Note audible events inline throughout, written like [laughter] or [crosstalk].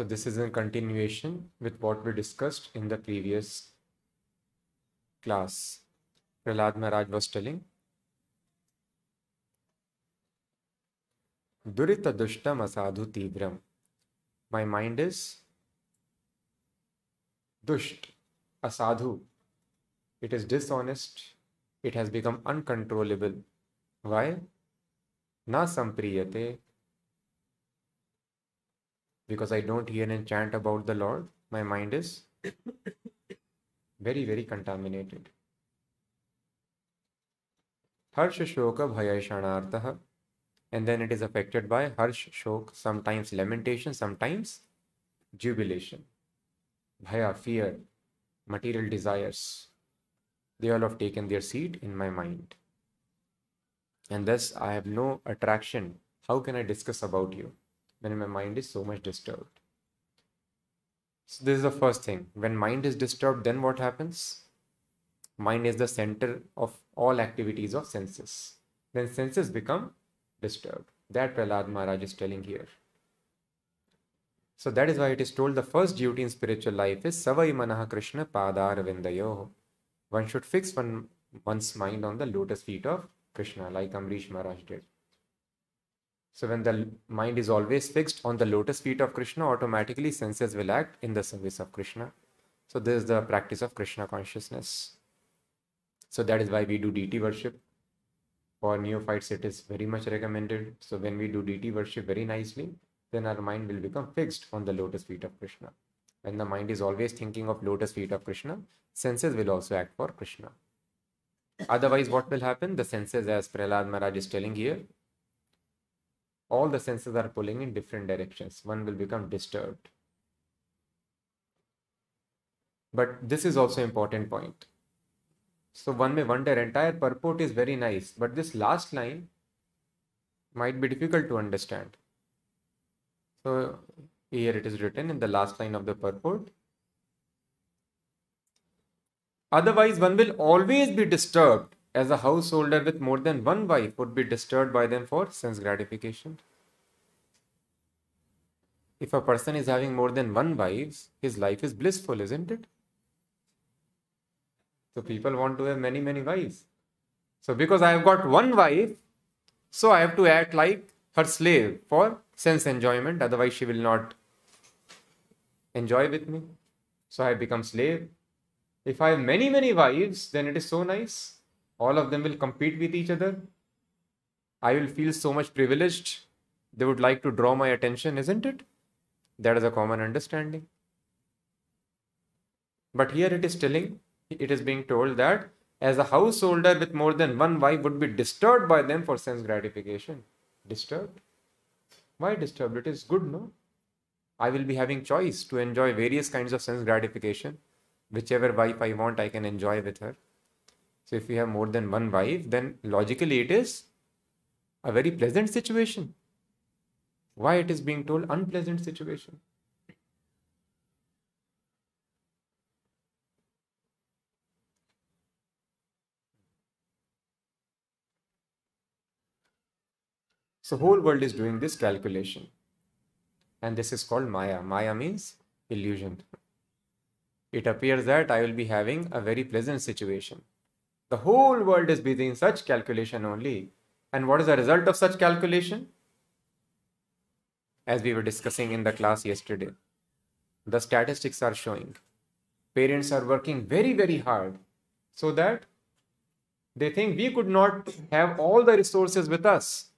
So this is in continuation with what we discussed in the previous class. Prahlad Maharaj was telling Durita dushtam asadhu tibram. My mind is dusht, asadhu. It is dishonest. It has become uncontrollable. Why? Na sampriyate. Because I don't hear and chant about the Lord, my mind is very, very contaminated. Harsh shoka bhaya shanartah and then it is affected by harsh shok sometimes lamentation sometimes jubilation. Bhaya fear material desires they all have taken their seat in my mind. And thus i have no attraction. How can i discuss about you when my mind is so much disturbed so this is the first thing when mind is disturbed then what happens mind is the center of all activities of senses then senses become disturbed. That Prahlad Maharaj is telling here. So that is why it is told the first duty in spiritual life is Savai Manaha Krishna Padar. One should fix one, one's mind on the lotus feet of Krishna, like Ambarish Maharaj did. So when the mind is always fixed on the lotus feet of Krishna, automatically senses will act in the service of Krishna. So this is the practice of Krishna consciousness. So that is why we do deity worship. For neophytes it is very much recommended. So when we do deity worship very nicely then our mind will become fixed on the lotus feet of krishna. When the mind is always thinking of lotus feet of krishna senses will also act for krishna. Otherwise what will happen? The senses as prahlad maharaj is telling here all the senses are pulling in different directions one will become disturbed but this is also important point so one may wonder, entire purport is very nice, but this last line might be difficult to understand. So here it is written in the last line of the purport. Otherwise, one will always be disturbed as a householder with more than one wife would be disturbed by them for sense gratification. If a person is having more than one wives, his life is blissful, isn't it? So people want to have many, many wives. So because I have got one wife, so I have to act like her slave for sense enjoyment. Otherwise, she will not enjoy with me. So I become slave. If I have many, many wives, then it is so nice. All of them will compete with each other. I will feel so much privileged. They would like to draw my attention, isn't it? That is a common understanding. But here it is telling it is being told that as a householder with more than one wife would be disturbed by them for sense gratification. Disturbed? Why disturbed? It is good, no? I will be having choice to enjoy various kinds of sense gratification. Whichever wife I want, I can enjoy with her. So if we have more than one wife, then logically it is a very pleasant situation. Why it is being told unpleasant situation? So whole world is doing this calculation. And this is called Maya. Maya means illusion. It appears that I will be having a very pleasant situation. The whole world is busy in such calculation only. And what is the result of such calculation? As we were discussing in the class yesterday, the statistics are showing parents are working very, very hard so that they think we could not have all the resources with us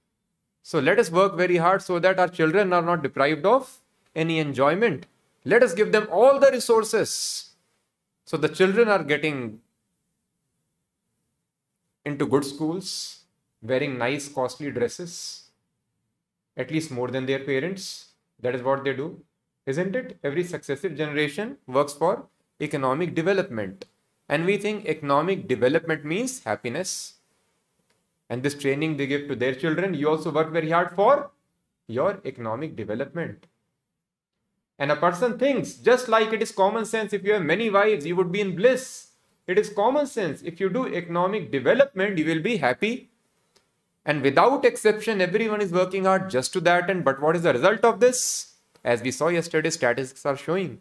so let us work very hard so that our children are not deprived of any enjoyment. Let us give them all the resources. So the children are getting into good schools, wearing nice, costly dresses, at least more than their parents. That is what they do, isn't it? Every successive generation works for economic development. And we think economic development means happiness, and this training they give to their children, you also work very hard for your economic development. And a person thinks, just like it is common sense, if you have many wives, you would be in bliss. It is common sense. If you do economic development, you will be happy. And without exception, everyone is working hard just to that end. But what is the result of this? as we saw yesterday, statistics are showing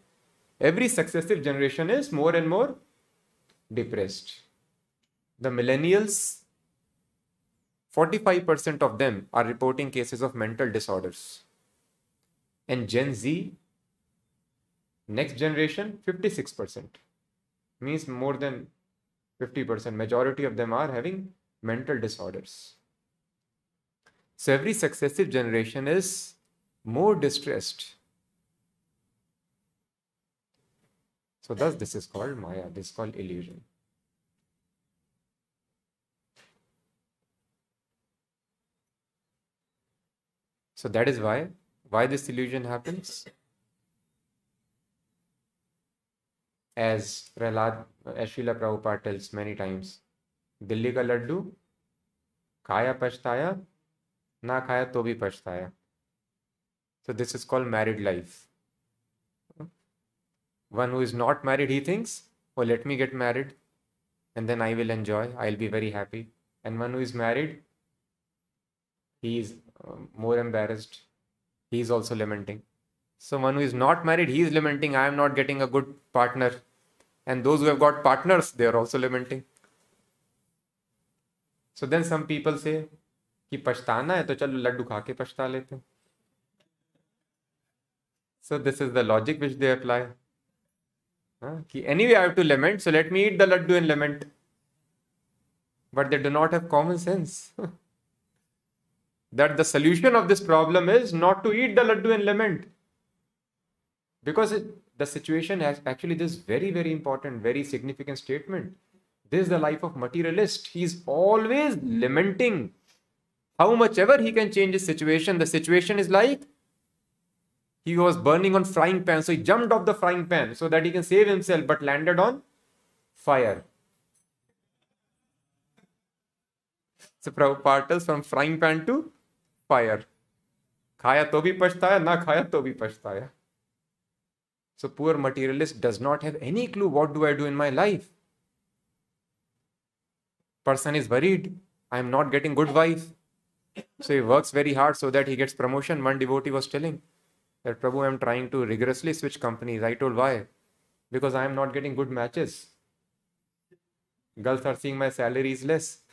every successive generation is more and more depressed. The millennials, 45% of them are reporting cases of mental disorders. And Gen Z, next generation, 56%. Means more than 50%. Majority of them are having mental disorders. So every successive generation is more distressed. So thus this is called Maya, this is called illusion. So that is why, why this illusion happens. As Prahlad, as Prabhupada tells many times, Dilli ka laddu, kaya pashtaya, ना खाया तो भी पछताया so this is called married life one who is not married he thinks oh let me get married and then i will enjoy i'll be very happy and one who is married he is uh, more embarrassed he is also lamenting so one who is not married he is lamenting i am not getting a good partner and those who have got partners they are also lamenting so then some people से कि पछताना है तो चलो लड्डू खा के पछता लेते हैं। So this is the logic which they apply कि anyway have to lament so let me eat the laddu in lament but they do not have common sense that the solution of this problem is not to eat the laddu in lament because the situation has actually this very very important very significant statement this the life of materialist he is always lamenting how much ever he can change his situation. The situation is like he was burning on frying pan, so he jumped off the frying pan so that he can save himself, but landed on fire. So Prabhupada tells from frying pan to fire. Khaya to bhi pachhtaya, na khaya to bhi pachhtaya. So poor materialist does not have any clue what do I do in my life person is worried i am not getting good wife so he works very hard so that he gets promotion. One devotee was telling that prabhu i am trying to rigorously switch companies. I told why? Because i am not getting good matches. Girls are seeing my salary is less.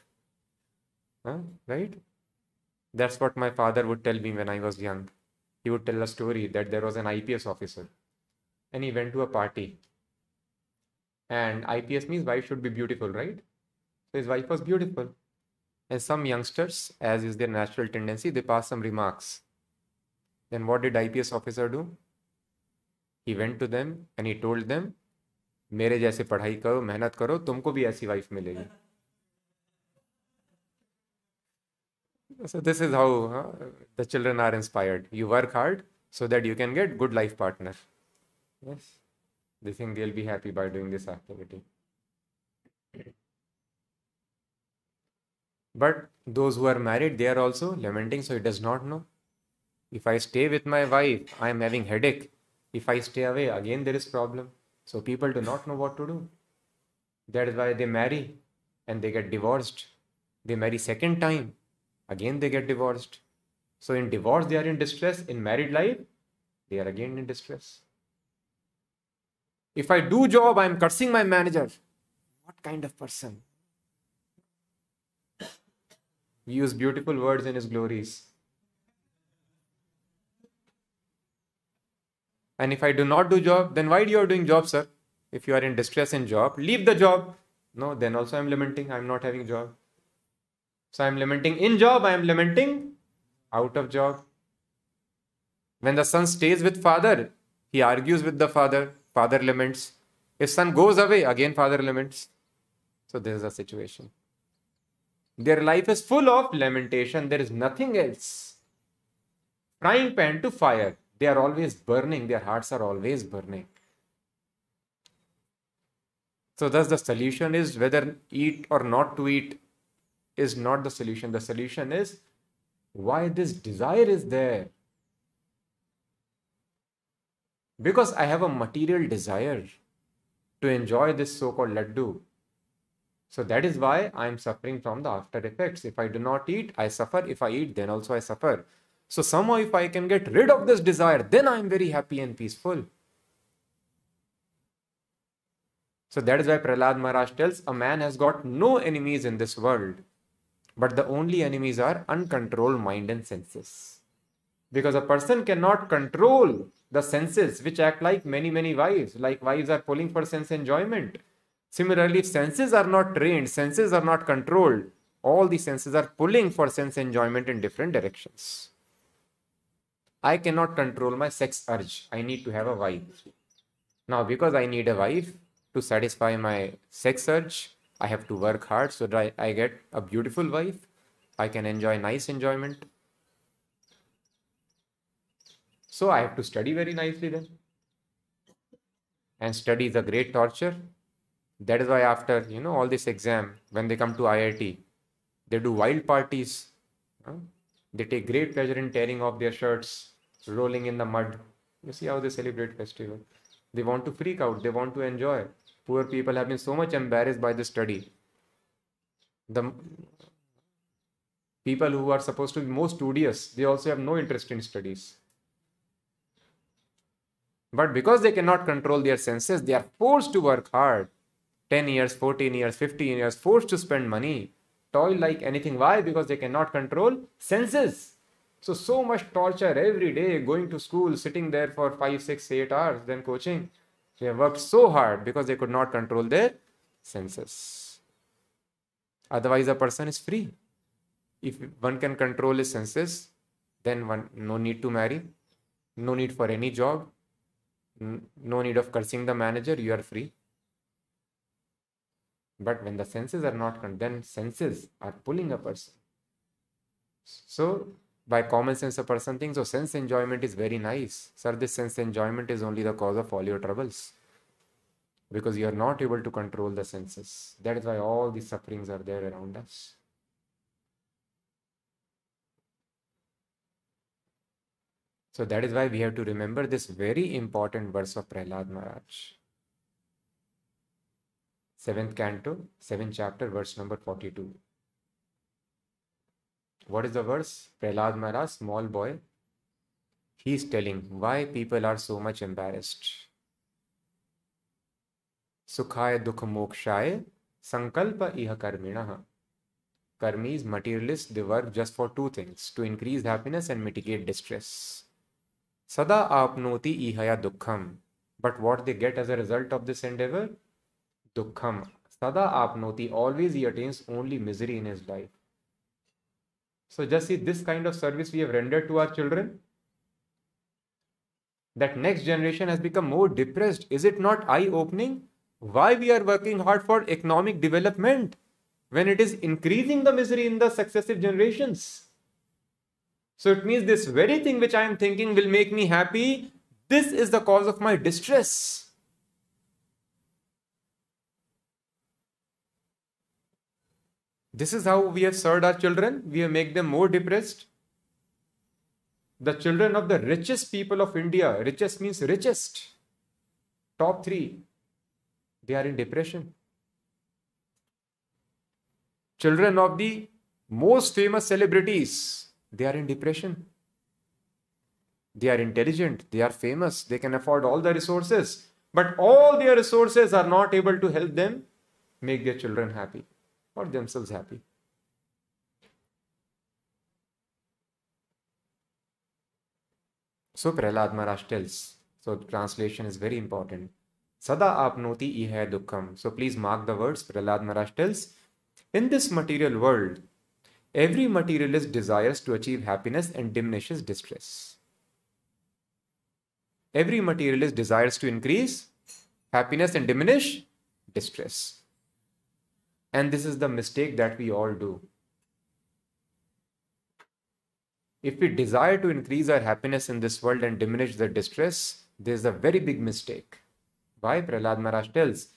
Huh? right? That's what my father would tell me when i was young. He would tell a story that there was an ips officer and he went to a party. And ips means wife should be beautiful right? So his wife was beautiful. And some youngsters, as is their natural tendency, they pass some remarks. Then what did IPS officer do? He went to them and he told them, मेरे जैसे पढ़ाई करो मेहनत करो तुमको भी ऐसी wife मिलेगी so this is how uh, the children are inspired you work hard so that you can get good life partner yes they think they'll be happy by doing this activity But those who are married, they are also lamenting, so he does not know. If I stay with my wife, I am having headache. If I stay away, again there is problem. So people do not know what to do. That is why they marry and they get divorced. They marry second time, again they get divorced. So in divorce they are in distress. In married life, they are again in distress. If I do job, I am cursing my manager. What kind of person? Use beautiful words in his glories. And if I do not do job, then why you are doing job, sir? If you are in distress in job, leave the job. No, then also I am lamenting. I am not having job. So I am lamenting in job. I am lamenting out of job. When the son stays with father, he argues with the father. Father laments. If son goes away, again father laments. So this is the situation. Their life is full of lamentation. There is nothing else. Frying pan to fire. They are always burning. Their hearts are always burning. So, thus, the solution is whether eat or not to eat is not the solution. The solution is why this desire is there. Because I have a material desire to enjoy this so called laddu so that is why I am suffering from the after effects. If I do not eat, I suffer. If I eat, then also I suffer. So somehow if I can get rid of this desire, then I am very happy and peaceful. So that is why Prahlad Maharaj tells a man has got no enemies in this world, but the only enemies are uncontrolled mind and senses. Because a person cannot control the senses which act like many, many wives, like wives are pulling for sense enjoyment. Similarly, if senses are not trained, senses are not controlled, all the senses are pulling for sense enjoyment in different directions. I cannot control my sex urge. I need to have a wife. Now, because I need a wife, to satisfy my sex urge. I have to work hard so that I, I get a beautiful wife. I can enjoy nice enjoyment. So I have to study very nicely then. And study is a great torture. That is why after you know all this exam, when they come to IIT, they do wild parties. Huh? They take great pleasure in tearing off their shirts, rolling in the mud. You see how they celebrate festival. They want to freak out. They want to enjoy. Poor people have been so much embarrassed by the study. The people who are supposed to be most studious, they also have no interest in studies. But because they cannot control their senses, they are forced to work hard. 10 years, 14 years, 15 years, forced to spend money, toil like anything. Why? Because they cannot control senses. So, so much torture every day, going to school, sitting there for 5, 6, 8 hours, then coaching. They have worked so hard because they could not control their senses. Otherwise, a person is free. If one can control his senses, then one no need to marry, no need for any job, no need of cursing the manager, you are free. But when the senses are not, then senses are pulling a person. So by common sense a person thinks oh sense enjoyment is very nice. Sir this sense enjoyment is only the cause of all your troubles. Because you are not able to control the senses. That is why all these sufferings are there around us. So that is why we have to remember this very important verse of prahlad maharaj 7th canto 7th chapter verse number 42 what is the verse? Prahlad Maharaj, small boy. He is telling why people are so much embarrassed. Sukhaya dukha mokshaya sankalpa iha karminaha. Karmi is materialist, they work just for two things to increase happiness and mitigate distress. Sada apnoti ihaya dukkham. But what they get as a result of this endeavor? Dukkham. Sada apnoti, always he attains only misery in his life. So just see this kind of service we have rendered to our children. That next generation has become more depressed. Is it not eye opening? Why we are working hard for economic development when it is increasing the misery in the successive generations? So it means this very thing which I am thinking will make me happy, this is the cause of my distress. This is how we have served our children. We have made them more depressed. The children of the richest people of India, richest means richest, top three, they are in depression. Children of the most famous celebrities, they are in depression. They are intelligent, they are famous, they can afford all the resources, but all their resources are not able to help them make their children happy or themselves happy. So Prahlad Maharaj tells, so translation is very important. Sada apnoti ihaya dukkham. So please mark the words. Prahlad Maharaj tells, in this material world, every materialist desires to achieve happiness and diminishes distress. Every materialist desires to increase happiness and diminish distress. And this is the mistake that we all do. If we desire to increase our happiness in this world and diminish the distress, there's a very big mistake. Why? Prahlad Maharaj tells.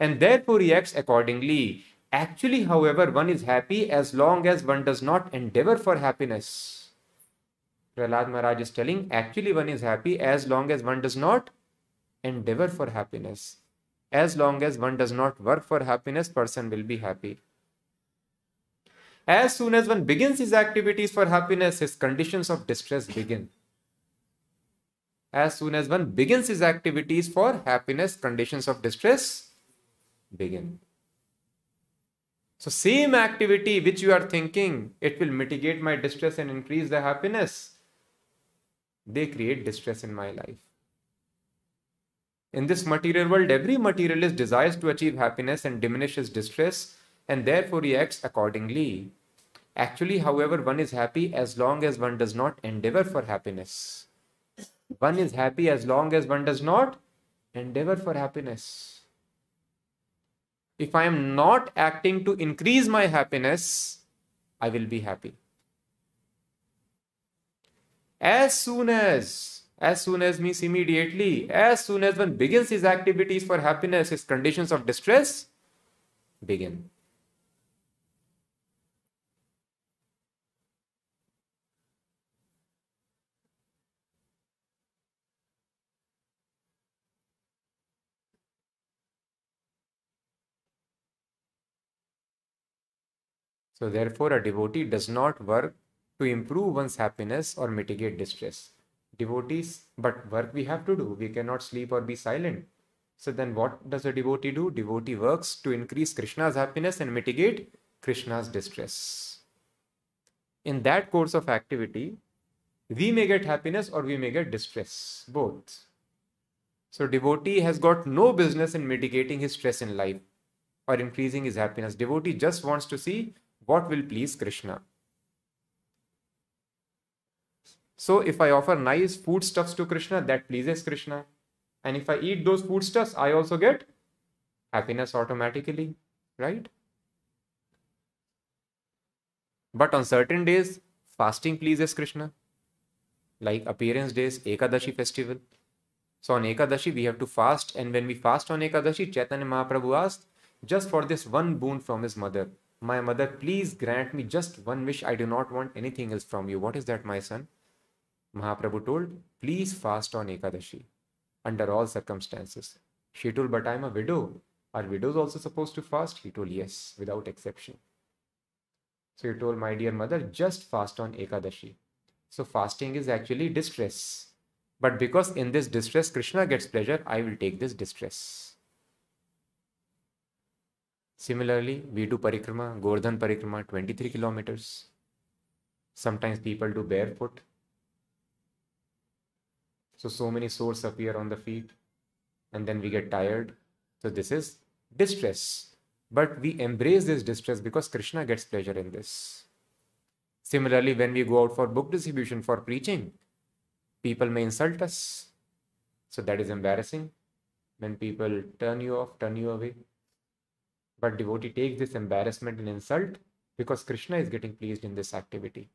And therefore he acts accordingly. Actually, however, one is happy as long as one does not endeavor for happiness. Prahlad Maharaj is telling, actually, one is happy as long as one does not endeavor for happiness as long as one does not work for happiness person will be happy As soon as one begins his activities for happiness, his conditions of distress begin. As soon as one begins his activities for happiness, conditions of distress begin. So, same activity which you are thinking, it will mitigate my distress and increase the happiness, they create distress in my life. In this material world, every materialist desires to achieve happiness and diminishes distress and therefore reacts accordingly. Actually, however, one is happy as long as one does not endeavor for happiness. One is happy as long as one does not endeavor for happiness. If I am not acting to increase my happiness, I will be happy. As soon as, as soon as means immediately, as soon as one begins his activities for happiness, his conditions of distress begin. So, therefore, a devotee does not work to improve one's happiness or mitigate distress. Devotees, but work we have to do. We cannot sleep or be silent. So, then what does a devotee do? Devotee works to increase Krishna's happiness and mitigate Krishna's distress. In that course of activity, we may get happiness or we may get distress, both. So, devotee has got no business in mitigating his stress in life or increasing his happiness. Devotee just wants to see what will please Krishna. So if I offer nice foodstuffs to Krishna, that pleases Krishna. And if I eat those foodstuffs, I also get happiness automatically, right? But on certain days, fasting pleases Krishna, like appearance days, Ekadashi festival. So on Ekadashi, we have to fast, and when we fast on Ekadashi, Chaitanya Mahaprabhu asked, just for this one boon from his mother, my mother, please grant me just one wish. I do not want anything else from you. What is that, my son? Mahaprabhu told, please fast on Ekadashi under all circumstances. She told, but I'm a widow. Are widows also supposed to fast? He told, yes, without exception. So he told, my dear mother, just fast on Ekadashi. So fasting is actually distress. But because in this distress Krishna gets pleasure, I will take this distress. Similarly, we do parikrama, Govardhan parikrama, 23 kilometers. Sometimes people do barefoot. So, so many sores appear on the feet and then we get tired. So, this is distress. But we embrace this distress because Krishna gets pleasure in this. Similarly, when we go out for book distribution for preaching, people may insult us. So, that is embarrassing. When people turn you off, turn you away. But devotee takes this embarrassment and insult because Krishna is getting pleased in this activity.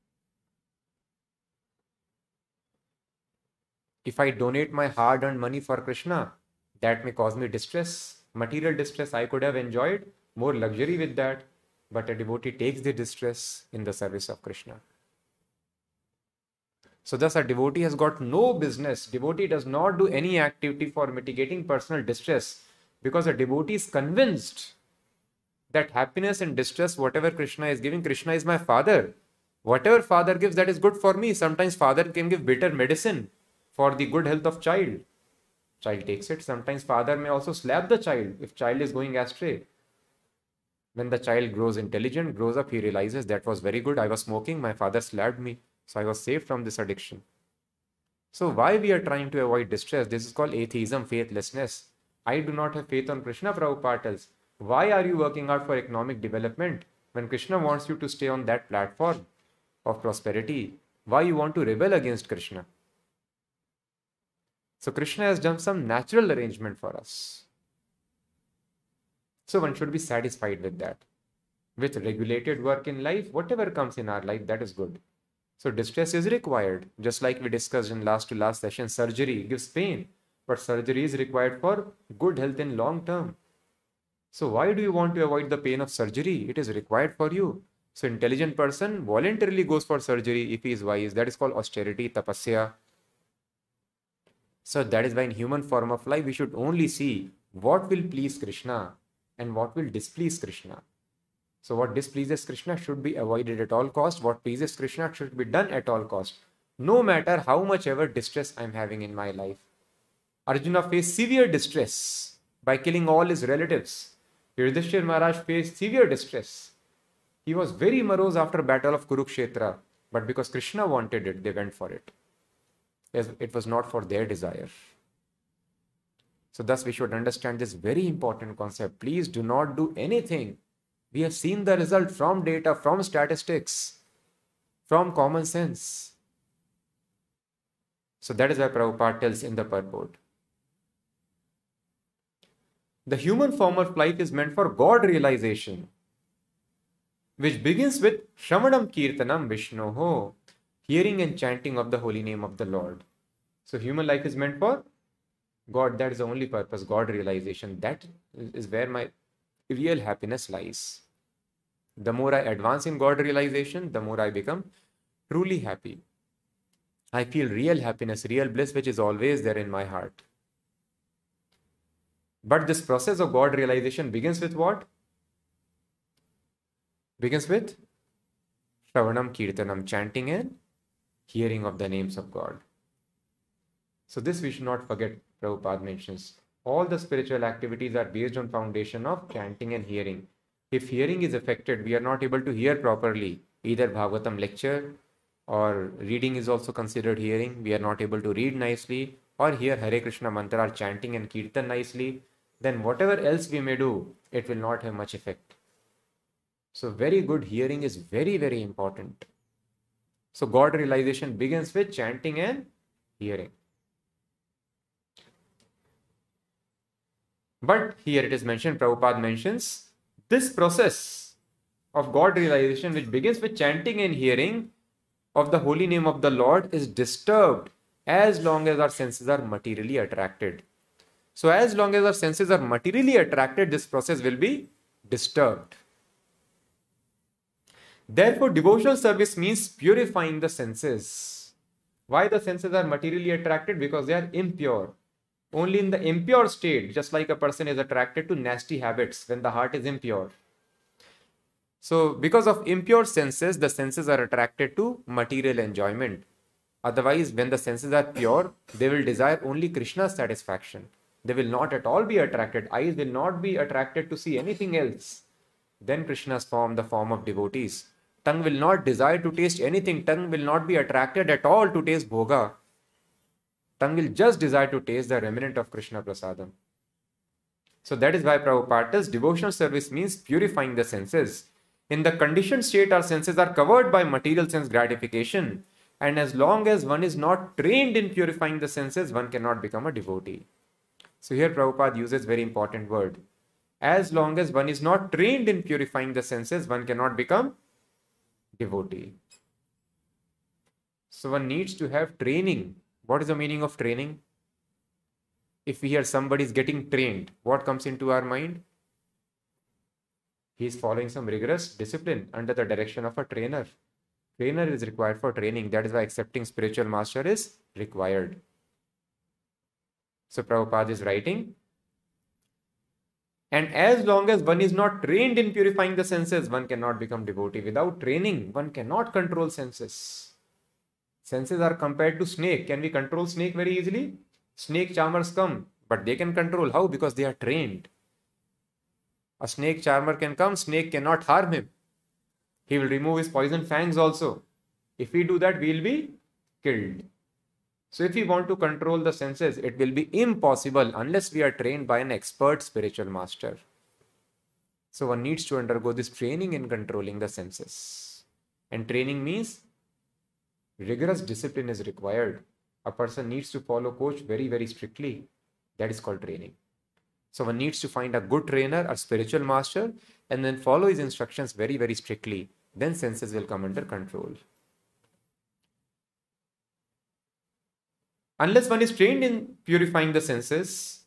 If I donate my hard earned money for Krishna, that may cause me distress, material distress. I could have enjoyed more luxury with that, but a devotee takes the distress in the service of Krishna. So, thus, a devotee has got no business. Devotee does not do any activity for mitigating personal distress because a devotee is convinced that happiness and distress, whatever Krishna is giving, Krishna is my father. Whatever father gives, that is good for me. Sometimes father can give bitter medicine for the good health of child. Child takes it. Sometimes father may also slap the child if child is going astray. When the child grows intelligent, grows up, he realizes that was very good. I was smoking, my father slapped me, so I was saved from this addiction. So why we are trying to avoid distress? This is called atheism, faithlessness. I do not have faith on Krishna, Prabhupada tells. Why are you working out for economic development when Krishna wants you to stay on that platform of prosperity? Why you want to rebel against Krishna? So Krishna has done some natural arrangement for us. So one should be satisfied with that. With regulated work in life, whatever comes in our life, that is good. So distress is required. Just like we discussed in last to last session, surgery gives pain, but surgery is required for good health in long term. So why do you want to avoid the pain of surgery? It is required for you. So intelligent person voluntarily goes for surgery if he is wise. That is called austerity, tapasya. So that is why in human form of life we should only see what will please Krishna and what will displease Krishna. So what displeases Krishna should be avoided at all cost. What pleases Krishna should be done at all cost. No matter how much ever distress I'm having in my life. Arjuna faced severe distress by killing all his relatives. Yudhishthir Maharaj faced severe distress. He was very morose after battle of Kurukshetra, but because Krishna wanted it, they went for it. It was not for their desire. So thus we should understand this very important concept. Please do not do anything we have seen the result from data, from statistics, from common sense. So that is why Prabhupada tells in the purport. The human form of life is meant for God realization, which begins with Shravanam Kirtanam Vishnoho, hearing and chanting of the holy name of the Lord. So human life is meant for God. That is the only purpose, God realization. That is where my real happiness lies. The more I advance in God realization, the more I become truly happy. I feel real happiness, real bliss, which is always there in my heart. But this process of God realization begins with what? Begins with Shravanam Kirtanam, chanting and hearing of the names of God. So this we should not forget, Prabhupada mentions. All the spiritual activities are based on foundation of chanting and hearing if hearing is affected, we are not able to hear properly. Either Bhagavatam lecture or reading is also considered hearing. We are not able to read nicely or hear Hare Krishna mantra or chanting and kirtan nicely. Then whatever else we may do, it will not have much effect. So very good hearing is very, very important. So God realization begins with chanting and hearing. But here it is mentioned, Prabhupada mentions this process of God realization, which begins with chanting and hearing of the holy name of the Lord, is disturbed as long as our senses are materially attracted. So, as long as our senses are materially attracted, this process will be disturbed. Therefore, devotional service means purifying the senses. Why the senses are materially attracted? Because they are impure. Only in the impure state, just like a person is attracted to nasty habits when the heart is impure. So, because of impure senses, the senses are attracted to material enjoyment. Otherwise, when the senses are pure, they will desire only Krishna's satisfaction. They will not at all be attracted. Eyes will not be attracted to see anything else. Then Krishna's form, the form of devotees. Tongue will not desire to taste anything. Tongue will not be attracted at all to taste bhoga. Tongue will just desire to taste the remnant of Krishna Prasadam. So that is why Prabhupada devotional service means purifying the senses. In the conditioned state, our senses are covered by material sense gratification. And as long as one is not trained in purifying the senses, one cannot become a devotee. So here Prabhupada uses very important word. As long as one is not trained in purifying the senses, one cannot become devotee. So one needs to have training what is the meaning of training? If we hear somebody is getting trained, what comes into our mind? He is following some rigorous discipline under the direction of a trainer. Trainer is required for training. That is why accepting spiritual master is required. So Prabhupada is writing. And as long as one is not trained in purifying the senses, one cannot become devotee. Without training, one cannot control senses. Senses are compared to snake. Can we control snake very easily? Snake charmers come, but they can control. How? Because they are trained. A snake charmer can come, snake cannot harm him. He will remove his poison fangs also. If we do that, we will be killed. So if we want to control the senses, it will be impossible unless we are trained by an expert spiritual master. So one needs to undergo this training in controlling the senses. And training means rigorous discipline is required. A person needs to follow coach very, very strictly. That is called training. So one needs to find a good trainer, a spiritual master, and then follow his instructions very, very strictly. Then senses will come under control. Unless one is trained in purifying the senses,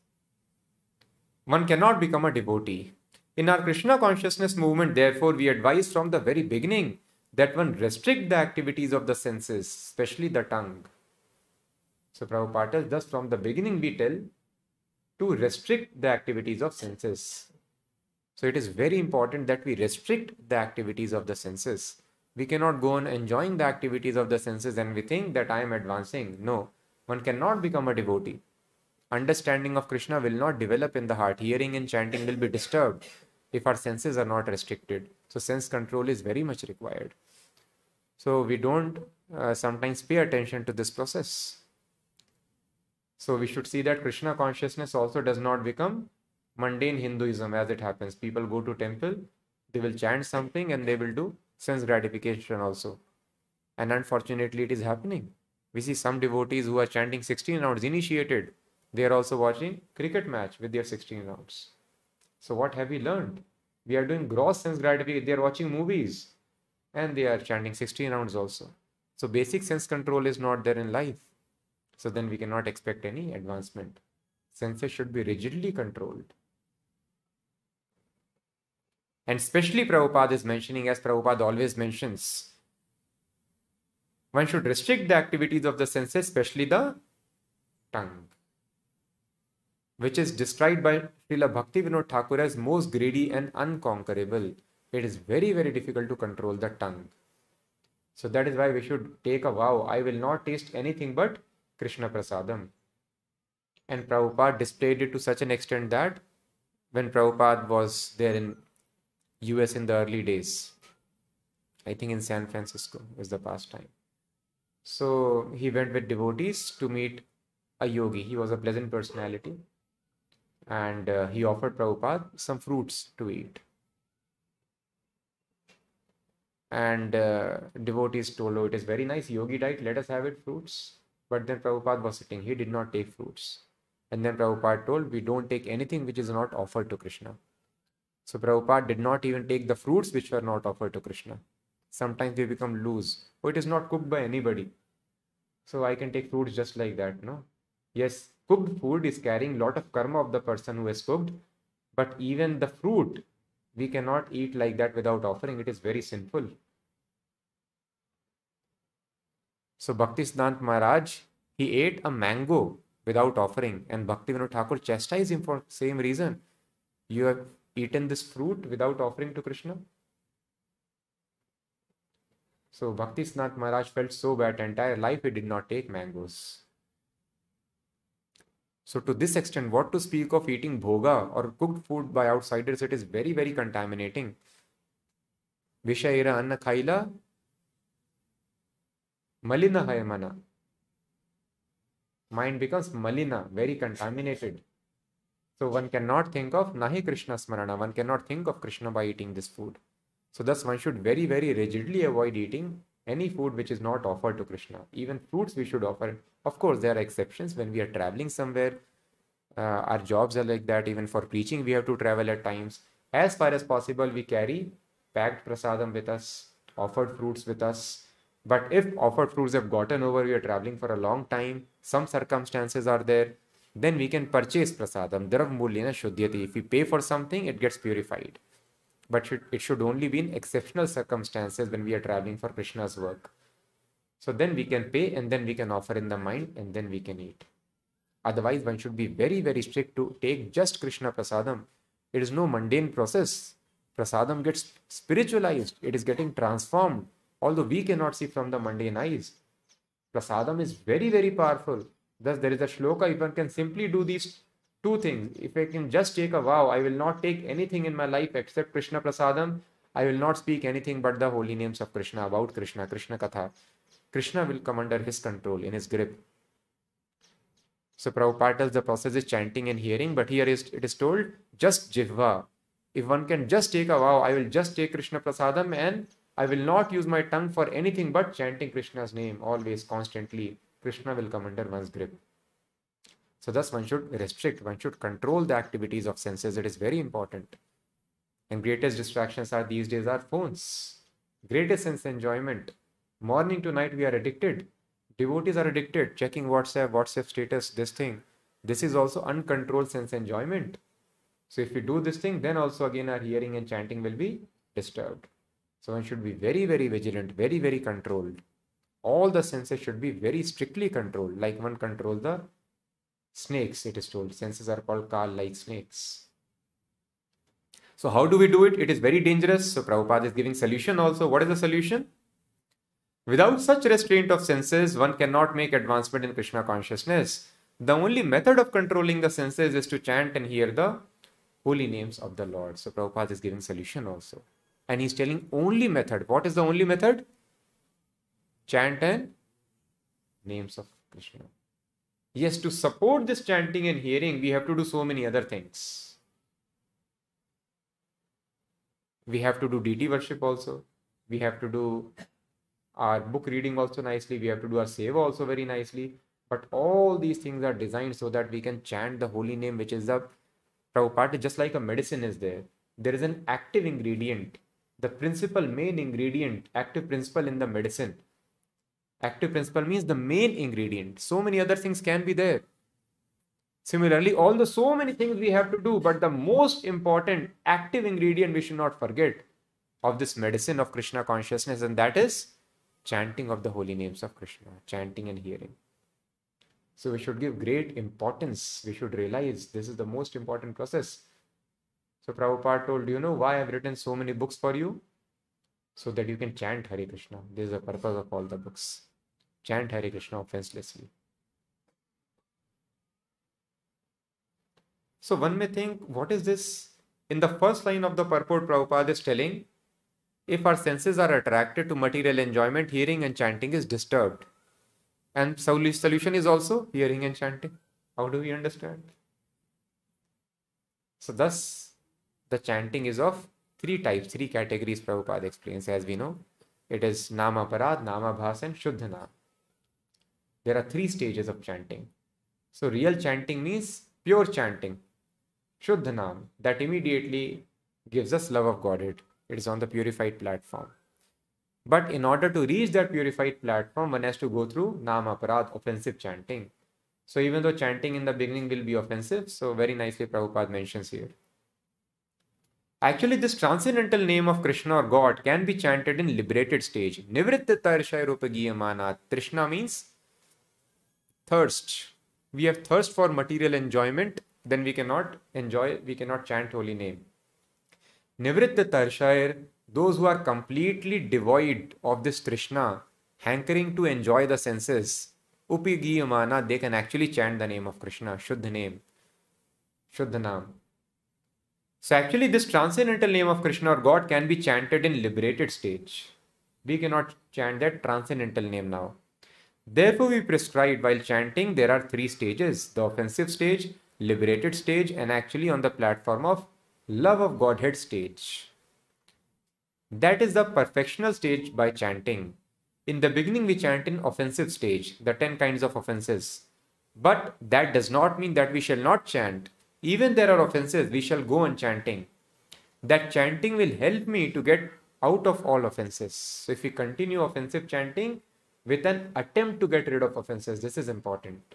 one cannot become a devotee. In our Krishna consciousness movement, therefore, we advise from the very beginning that one restrict the activities of the senses, especially the tongue. So Prabhupada tells, thus from the beginning we tell to restrict the activities of senses. So it is very important that we restrict the activities of the senses. We cannot go on enjoying the activities of the senses and we think that I am advancing. No, one cannot become a devotee. Understanding of Krishna will not develop in the heart. Hearing and chanting will be disturbed if our senses are not restricted. So sense control is very much required. So we don't uh, sometimes pay attention to this process. So we should see that Krishna consciousness also does not become mundane Hinduism as it happens. People go to temple, they will chant something and they will do sense gratification also. And unfortunately, it is happening. We see some devotees who are chanting 16 rounds initiated. They are also watching cricket match with their 16 rounds. So what have we learned? We are doing gross sense gratification. They are watching movies and they are chanting 16 rounds also. So basic sense control is not there in life. So then we cannot expect any advancement. Senses should be rigidly controlled. And especially Prabhupada is mentioning, as Prabhupada always mentions, one should restrict the activities of the senses, especially the tongue, which is described by Srila Bhakti Vinod Thakur as most greedy and unconquerable. It is very, very difficult to control the tongue. So that is why we should take a vow I will not taste anything but Krishna Prasadam. And Prabhupada displayed it to such an extent that when Prabhupada was there in US in the early days. I think in San Francisco was the past time. So he went with devotees to meet a yogi. He was a pleasant personality. And uh, he offered Prabhupada some fruits to eat. And uh, devotees told, Oh, it is very nice yogi diet, let us have it fruits. But then Prabhupada was sitting, he did not take fruits. And then Prabhupada told, We don't take anything which is not offered to Krishna. So Prabhupada did not even take the fruits which were not offered to Krishna. Sometimes they become loose. Oh, it is not cooked by anybody. So I can take fruits just like that, no? Yes, cooked food is carrying lot of karma of the person who has cooked. But even the fruit, we cannot eat like that without offering. It is very sinful. So Bhaktisiddhanta Maharaj, he ate a mango without offering. And bhakti Bhaktivinoda Thakur chastised him for same reason. You have eaten this fruit without offering to Krishna? So Bhakti Maharaj felt so bad, entire life he did not take mangoes. So to this extent, what to speak of eating bhoga or cooked food by outsiders, it is very, very contaminating. Vishaira anna khaila malina mana. Mind becomes malina, very contaminated. So one cannot think of Nahi Krishna Smarana, one cannot think of Krishna by eating this food. So thus one should very, very rigidly avoid eating any food which is not offered to Krishna. Even fruits we should offer. Of course, there are exceptions when we are traveling somewhere. Uh, our jobs are like that. Even for preaching, we have to travel at times. As far as possible, we carry packed prasadam with us, offered fruits with us. But if offered fruits have gotten over, we are traveling for a long time, some circumstances are there, then we can purchase prasadam. If we pay for something, it gets purified. But it should only be in exceptional circumstances when we are traveling for Krishna's work. So then we can pay and then we can offer in the mind and then we can eat. Otherwise, one should be very, very strict to take just Krishna prasadam. It is no mundane process. Prasadam gets spiritualized, it is getting transformed. Although we cannot see from the mundane eyes, prasadam is very, very powerful. Thus, there is a shloka. One can simply do these two things, if I can just take a vow, I will not take anything in my life except Krishna Prasadam. I will not speak anything but the holy names of Krishna, about Krishna, Krishna Katha. Krishna will come under his control, in his grip. So Prabhupada tells the process is chanting and hearing, but here is it is told just jihva. If one can just take a vow, I will just take Krishna Prasadam and I will not use my tongue for anything but chanting Krishna's name always, constantly. Krishna will come under one's grip. So thus one should restrict, one should control the activities of senses. It is very important. And greatest distractions are these days are phones. Greatest sense enjoyment. Morning to night we are addicted. Devotees are addicted. Checking WhatsApp, WhatsApp status, this thing. This is also uncontrolled sense enjoyment. So if we do this thing, then also again our hearing and chanting will be disturbed. So one should be very, very vigilant, very, very controlled all the senses should be very strictly controlled, like one control the snakes, it is told. Senses are called Kaal like snakes. So how do we do it? It is very dangerous. So Prabhupada is giving solution also. What is the solution? Without such restraint of senses, one cannot make advancement in Krishna consciousness. The only method of controlling the senses is to chant and hear the holy names of the Lord. So Prabhupada is giving solution also. And he's telling only method. What is the only method? Chant and names of Krishna. Yes, to support this chanting and hearing, we have to do so many other things. We have to do deity worship also. We have to do our book reading also nicely. We have to do our seva also very nicely. But all these things are designed so that we can chant the holy name, which is the Prabhupada, just like a medicine is there. There is an active ingredient, the principal main ingredient, active principle in the medicine. Active principle means the main ingredient. So many other things can be there. Similarly, all the so many things we have to do, but the most important active ingredient we should not forget of this medicine of Krishna consciousness, and that is chanting of the holy names of Krishna, chanting and hearing. So we should give great importance. We should realize this is the most important process. So Prabhupada told, you know why I've written so many books for you? So that you can chant Hare Krishna. This is the purpose of all the books. Chant Hare Krishna offenselessly. So one may think, what is this? In the first line of the purport, Prabhupada is telling, if our senses are attracted to material enjoyment, hearing and chanting is disturbed. And solution is also hearing and chanting. How do we understand? So thus, the chanting is of three types, three categories Prabhupada explains as we know. It is Nama Parad, Nama Bhas and Shuddhana. There are three stages of chanting. So real chanting means pure chanting. Shuddhanam, that immediately gives us love of Godhead. It is on the purified platform. But in order to reach that purified platform, one has to go through Nama Parad, offensive chanting. So even though chanting in the beginning will be offensive, so very nicely Prabhupada mentions here. Actually, this transcendental name of Krishna or God can be chanted in liberated stage. Nivritta Tarshair Upagiyamana. Trishna means thirst. We have thirst for material enjoyment, then we cannot enjoy, we cannot chant holy name. Nivritta Tarshair those who are completely devoid of this Trishna, hankering to enjoy the senses, Upagiyamana, they can actually chant the name of Krishna, Shuddha name, Shuddhanam. So actually this transcendental name of Krishna or God can be chanted in liberated stage. We cannot chant that transcendental name now. Therefore we prescribed while chanting there are three stages, the offensive stage, liberated stage and actually on the platform of love of Godhead stage. That is the perfectional stage by chanting. In the beginning, we chant in offensive stage, the 10 kinds of offenses. But that does not mean that we shall not chant. Even there are offenses, we shall go on chanting. That chanting will help me to get out of all offenses. So if we continue offensive chanting with an attempt to get rid of offenses, this is important.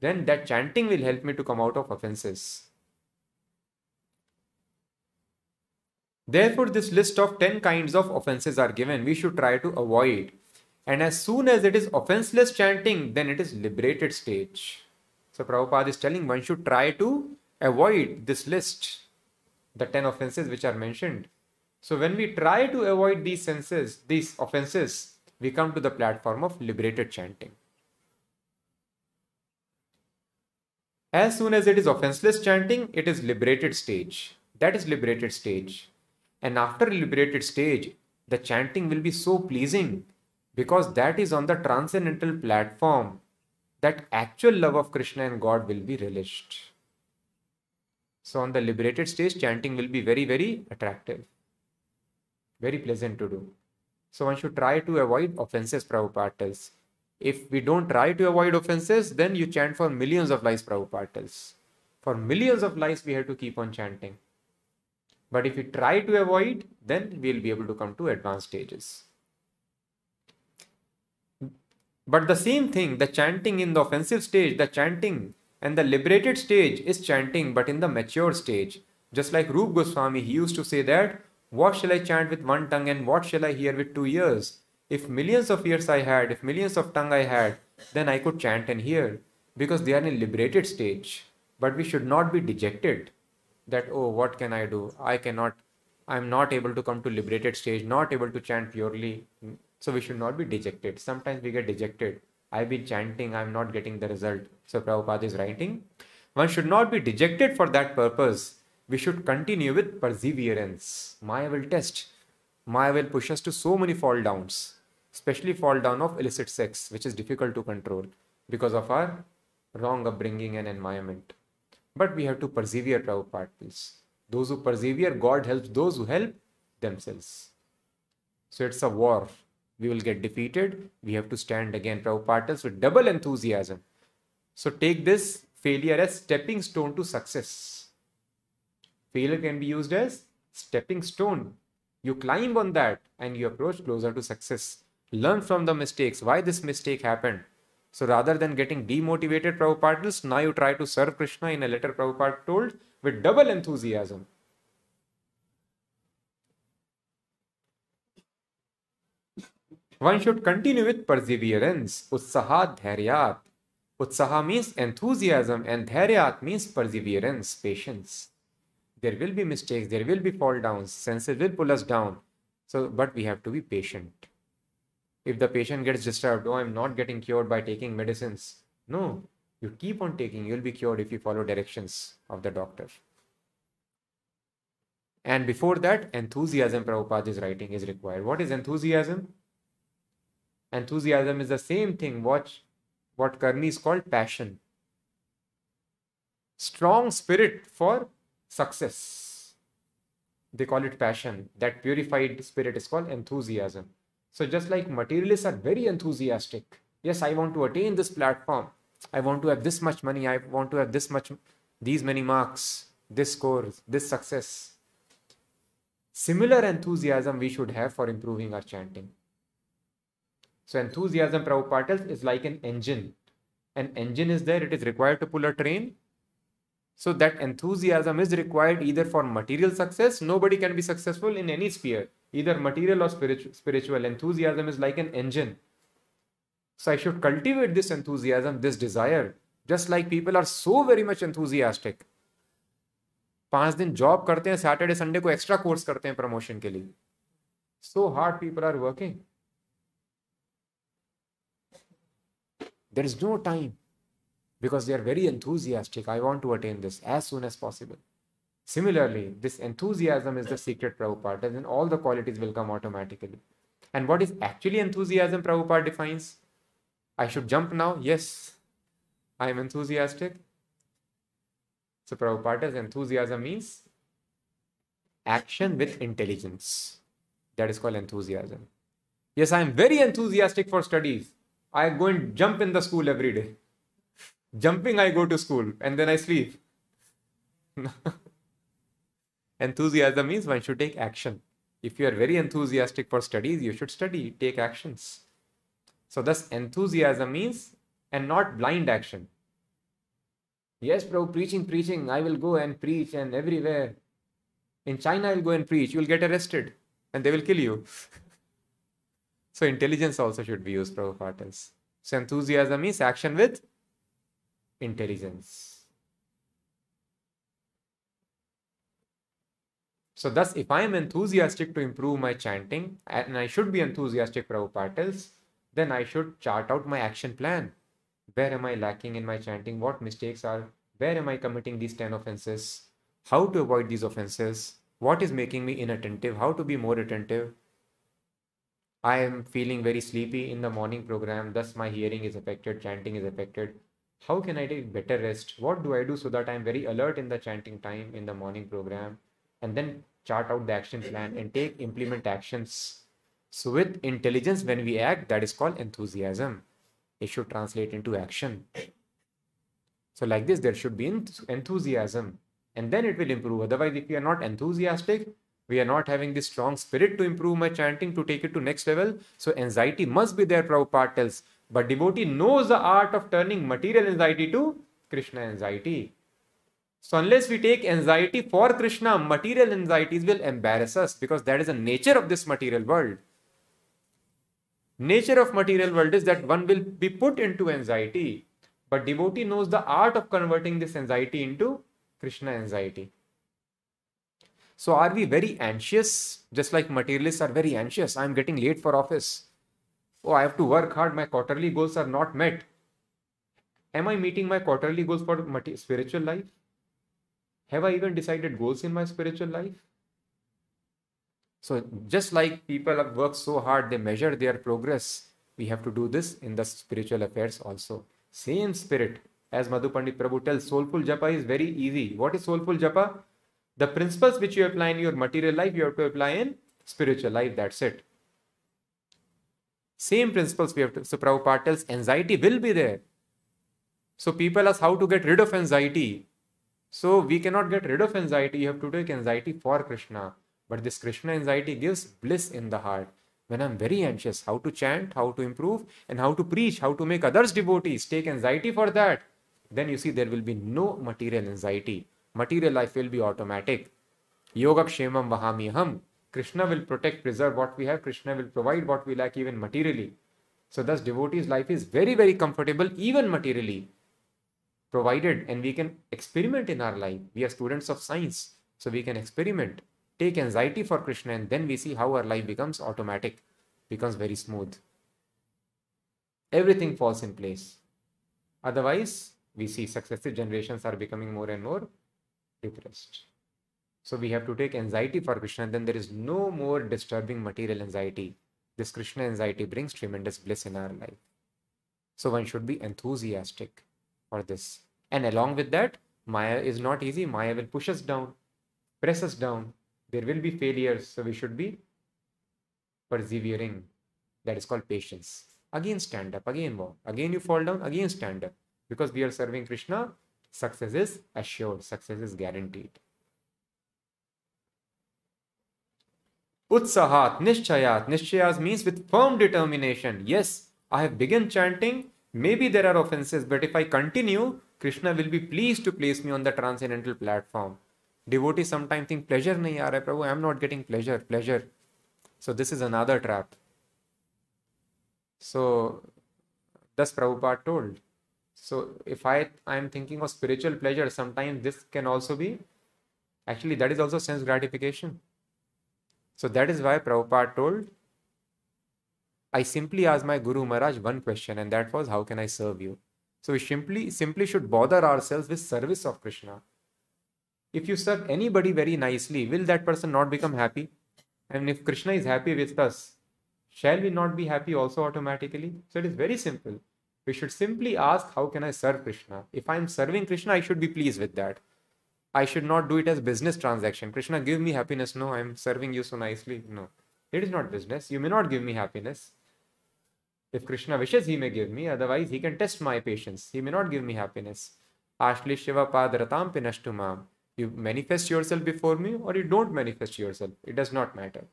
Then that chanting will help me to come out of offenses. Therefore, this list of 10 kinds of offenses are given, we should try to avoid. And as soon as it is offenseless chanting, then it is liberated stage. So Prabhupada is telling one should try to avoid this list, the 10 offenses which are mentioned. So when we try to avoid these senses, these offenses, we come to the platform of liberated chanting. As soon as it is offenseless chanting, it is liberated stage. That is liberated stage. And after liberated stage, the chanting will be so pleasing because that is on the transcendental platform that actual love of Krishna and God will be relished. So on the liberated stage, chanting will be very, very attractive, very pleasant to do. So one should try to avoid offenses, Prabhupada tells. If we don't try to avoid offenses, then you chant for millions of lives, Prabhupada tells. For millions of lives, we have to keep on chanting. But if we try to avoid, then we'll be able to come to advanced stages. But the same thing, the chanting in the offensive stage, the chanting and the liberated stage is chanting, but in the mature stage. Just like Rup Goswami, he used to say that, what shall I chant with one tongue and what shall I hear with two ears? If millions of ears I had, if millions of tongue I had, then I could chant and hear because they are in liberated stage. But we should not be dejected that, oh, what can I do? I cannot, I'm not able to come to liberated stage, not able to chant purely. So we should not be dejected. Sometimes we get dejected. I've been chanting, I'm not getting the result. So Prabhupada is writing, one should not be dejected for that purpose. We should continue with perseverance. Maya will test. Maya will push us to so many fall downs, especially fall down of illicit sex, which is difficult to control because of our wrong upbringing and environment. But we have to persevere, Prabhupada please. Those who persevere, God helps those who help themselves. So it's a war. We will get defeated. We have to stand again, Prabhupada with double enthusiasm. So take this failure as stepping stone to success. Failure can be used as stepping stone. You climb on that and you approach closer to success. Learn from the mistakes. Why this mistake happened? So rather than getting demotivated, Prabhupada, now you try to serve Krishna in a letter Prabhupada told with double enthusiasm. One should continue with perseverance. Utsaha dhairyat. Utsaha means enthusiasm and dhairyat means perseverance, patience. There will be mistakes, there will be fall downs, senses will pull us down. So, but we have to be patient if the patient gets disturbed, oh, I'm not getting cured by taking medicines. No, you keep on taking, you'll be cured if you follow directions of the doctor. And before that, enthusiasm, Prabhupada is writing, is required. What is enthusiasm? Enthusiasm is the same thing. Watch what Karni is called passion. Strong spirit for success. They call it passion. That purified spirit is called enthusiasm. So just like materialists are very enthusiastic. Yes, I want to attain this platform. I want to have this much money. I want to have this much, these many marks, this score, this success. Similar enthusiasm we should have for improving our chanting. So enthusiasm, Prabhupada is like an engine. An engine is there, it is required to pull a train. So that enthusiasm is required either for material success. Nobody can be successful in any sphere either material or spiritual, spiritual. Enthusiasm is like an engine. So I should cultivate this enthusiasm, this desire. Just like people are so very much enthusiastic. पांच दिन job करते हैं Saturday Sunday को extra course करते हैं promotion के लिए so hard people are working there is no time because they are very enthusiastic. I want to attain this as soon as possible. Similarly, this enthusiasm is the secret Prabhupada, and then all the qualities will come automatically. And what is actually enthusiasm, Prabhupada defines? I should jump now? Yes, I am enthusiastic. So, Prabhupada's enthusiasm means action with intelligence. That is called enthusiasm. Yes, I am very enthusiastic for studies. I go and jump in the school every day. Jumping, I go to school and then I sleep. [laughs] Enthusiasm means one should take action. If you are very enthusiastic for studies, you should study, take actions. So, thus, enthusiasm means and not blind action. Yes, bro, preaching, preaching. I will go and preach and everywhere. In China, I'll go and preach. You'll get arrested and they will kill you. [laughs] so, intelligence also should be used, Prabhupada tells. So, enthusiasm means action with intelligence. So thus, if I am enthusiastic to improve my chanting, and I should be enthusiastic, Prabhupada tells, then I should chart out my action plan. Where am I lacking in my chanting? What mistakes are? Where am I committing these 10 offenses? How to avoid these offenses? What is making me inattentive? How to be more attentive? I am feeling very sleepy in the morning program, thus my hearing is affected, chanting is affected. How can I take better rest? What do I do so that I am very alert in the chanting time in the morning program? And then chart out the action plan and take implement actions so with intelligence when we act that is called enthusiasm it should translate into action so like this there should be enthusiasm and then it will improve otherwise if we are not enthusiastic we are not having this strong spirit to improve my chanting to take it to next level so anxiety must be there Prabhupada tells but devotee knows the art of turning material anxiety to krishna anxiety so unless we take anxiety for Krishna, material anxieties will embarrass us because that is the nature of this material world. Nature of material world is that one will be put into anxiety, but devotee knows the art of converting this anxiety into Krishna anxiety. So are we very anxious? Just like materialists are very anxious. I'm getting late for office. Oh, I have to work hard. My quarterly goals are not met. Am I meeting my quarterly goals for spiritual life? Have I even decided goals in my spiritual life? So just like people have worked so hard, they measure their progress. We have to do this in the spiritual affairs also. Same spirit. As Madhu Pandit Prabhu tells, soulful japa is very easy. What is soulful japa? The principles which you apply in your material life, you have to apply in spiritual life. That's it. Same principles we have to. So Prabhupada tells anxiety will be there. So people ask how to get rid of anxiety. So we cannot get rid of anxiety. You have to take anxiety for Krishna. But this Krishna anxiety gives bliss in the heart. When I'm very anxious, how to chant, how to improve, and how to preach, how to make others devotees, take anxiety for that. Then you see there will be no material anxiety. Material life will be automatic. Yoga Kshemam Vahamyaham. Krishna will protect, preserve what we have. Krishna will provide what we lack even materially. So thus devotee's life is very, very comfortable even materially. Provided and we can experiment in our life. We are students of science. So we can experiment take anxiety for Krishna, and then we see how our life becomes automatic, becomes very smooth. Everything falls in place. Otherwise, we see successive generations are becoming more and more depressed. So we have to take anxiety for Krishna, and then there is no more disturbing material anxiety. This Krishna anxiety brings tremendous bliss in our life. So one should be enthusiastic for this. And along with that, Maya is not easy. Maya will push us down, press us down, there will be failures, so we should be persevering. That is called patience. Again, stand up, again walk. Again, you fall down, again, stand up. Because we are serving Krishna, success is assured, success is guaranteed. Utsahat, Nishchayat. Nishchayat means with firm determination. Yes, I have begun chanting. Maybe there are offenses, but if I continue, Krishna will be pleased to place me on the transcendental platform Devotees sometimes think pleasure nahi aa prabhu i am not getting pleasure pleasure so this is another trap so thus prabhupada told so if i i am thinking of spiritual pleasure sometimes this can also be actually that is also sense gratification so that is why prabhupada told i simply asked my guru maharaj one question and that was how can i serve you so we simply simply should bother ourselves with service of krishna if you serve anybody very nicely, will that person not become happy? And if Krishna is happy with us, shall we not be happy also automatically? So it is very simple. We should simply ask, How can I serve Krishna? If I am serving Krishna, I should be pleased with that. I should not do it as business transaction. Krishna, give me happiness. No, I am serving you so nicely. No, it is not business. You may not give me happiness. If Krishna wishes, he may give me. Otherwise, he can test my patience. He may not give me happiness. Ashlishyava Padaratam Pinashtumam. You manifest yourself before me or you don't manifest yourself. It does not matter.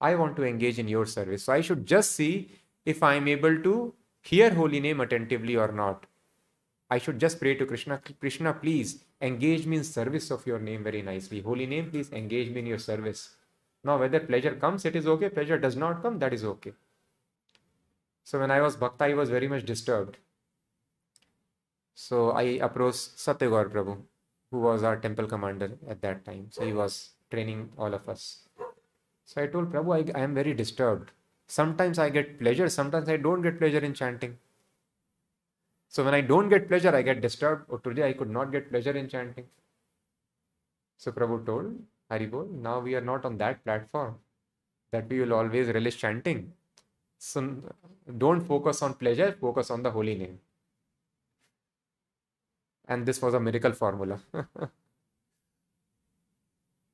I want to engage in your service. So I should just see if I am able to hear holy name attentively or not. I should just pray to Krishna, Krishna, please engage me in service of your name very nicely. Holy name, please engage me in your service. Now, whether pleasure comes, it is okay. Pleasure does not come, that is okay. So when I was Bhakta, I was very much disturbed. So I approached Satyagar Prabhu who was our temple commander at that time. So he was training all of us. So I told Prabhu, I, I am very disturbed. Sometimes I get pleasure, sometimes I don't get pleasure in chanting. So when I don't get pleasure, I get disturbed. Or oh, today I could not get pleasure in chanting. So Prabhu told Haribol, now we are not on that platform that we will always relish chanting. So don't focus on pleasure, focus on the holy name and this was a miracle formula. [laughs]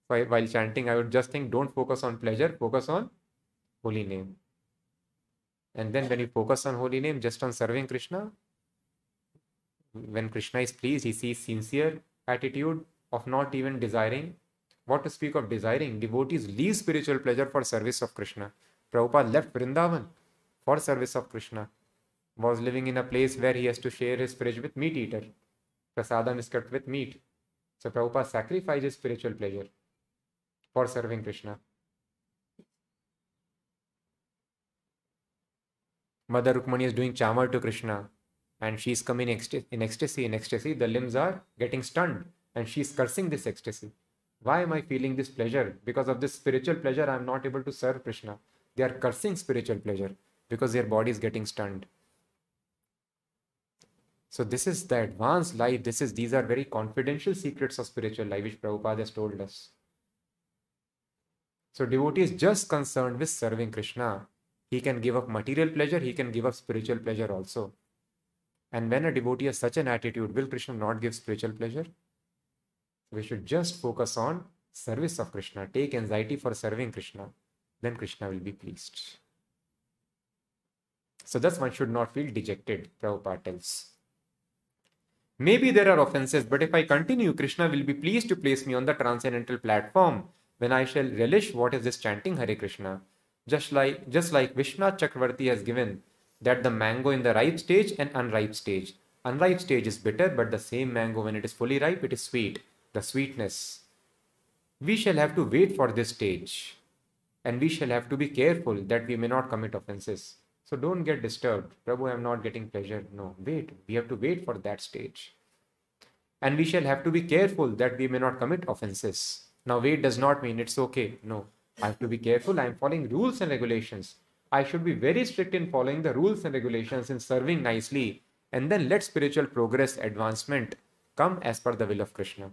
While chanting, I would just think, don't focus on pleasure, focus on holy name. And then when you focus on holy name, just on serving Krishna, when Krishna is pleased, he sees sincere attitude of not even desiring. What to speak of desiring? Devotees leave spiritual pleasure for service of Krishna. Prabhupada left Vrindavan for service of Krishna. Was living in a place where he has to share his fridge with meat eater prasadam is cut with meat. So Prabhupada sacrifices spiritual pleasure for serving Krishna. Mother Rukmani is doing chamar to Krishna and she's coming in ecstasy. In ecstasy, the limbs are getting stunned and she's cursing this ecstasy. Why am I feeling this pleasure? Because of this spiritual pleasure, I'm not able to serve Krishna. They are cursing spiritual pleasure because their body is getting stunned. So this is the advanced life. This is these are very confidential secrets of spiritual life which Prabhupada has told us. So devotee is just concerned with serving Krishna. He can give up material pleasure, he can give up spiritual pleasure also. And when a devotee has such an attitude, will Krishna not give spiritual pleasure? We should just focus on service of Krishna. Take anxiety for serving Krishna. Then Krishna will be pleased. So thus one should not feel dejected, Prabhupada tells. Maybe there are offenses, but if I continue, Krishna will be pleased to place me on the transcendental platform when I shall relish what is this chanting Hare Krishna. Just like just like Vishwanath Chakravarti has given that the mango in the ripe stage and unripe stage. Unripe stage is bitter, but the same mango when it is fully ripe, it is sweet. The sweetness. We shall have to wait for this stage. And we shall have to be careful that we may not commit offenses. So don't get disturbed. Prabhu, I am not getting pleasure. No, wait. We have to wait for that stage. And we shall have to be careful that we may not commit offenses. Now, wait does not mean it's okay. No, I have to be careful. I am following rules and regulations. I should be very strict in following the rules and regulations in serving nicely, and then let spiritual progress, advancement come as per the will of Krishna.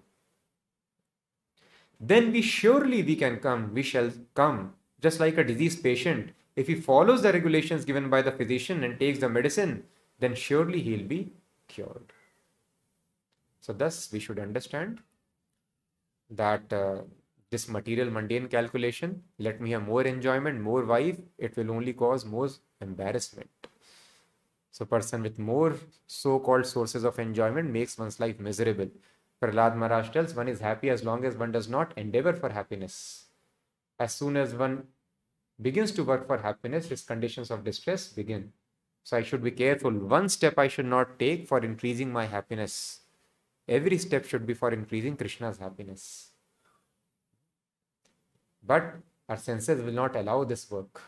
Then we surely we can come, we shall come, just like a diseased patient. If he follows the regulations given by the physician and takes the medicine, then surely he'll be cured. So, thus we should understand that uh, this material mundane calculation let me have more enjoyment more wife it will only cause more embarrassment. So person with more so-called sources of enjoyment makes one's life miserable. Prahlad maharaj tells one is happy as long as one does not endeavor for happiness. As soon as one begins to work for happiness his conditions of distress begin. So i should be careful. One step i should not take for increasing my happiness. Every step should be for increasing krishna's happiness but our senses will not allow this work.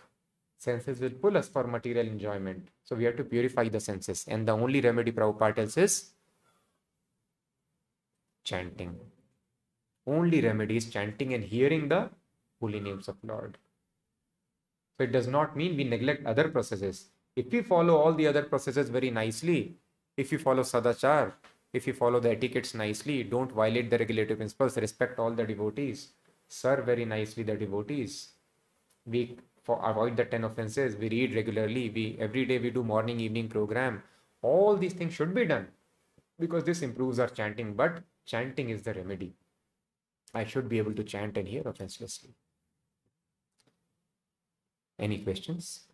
Senses will pull us for material enjoyment. So we have to purify the senses. And the only remedy Prabhupada tells is chanting. Only remedy is chanting and hearing the holy names of Lord. So it does not mean we neglect other processes. If we follow all the other processes very nicely, if you follow sadachar, if you follow the etiquettes nicely, don't violate the regulative principles, respect all the devotees, serve very nicely the devotees. We for avoid the 10 offenses, we read regularly, we every day we do morning evening program. All these things should be done because this improves our chanting, but chanting is the remedy. I should be able to chant and hear offenselessly. Any questions?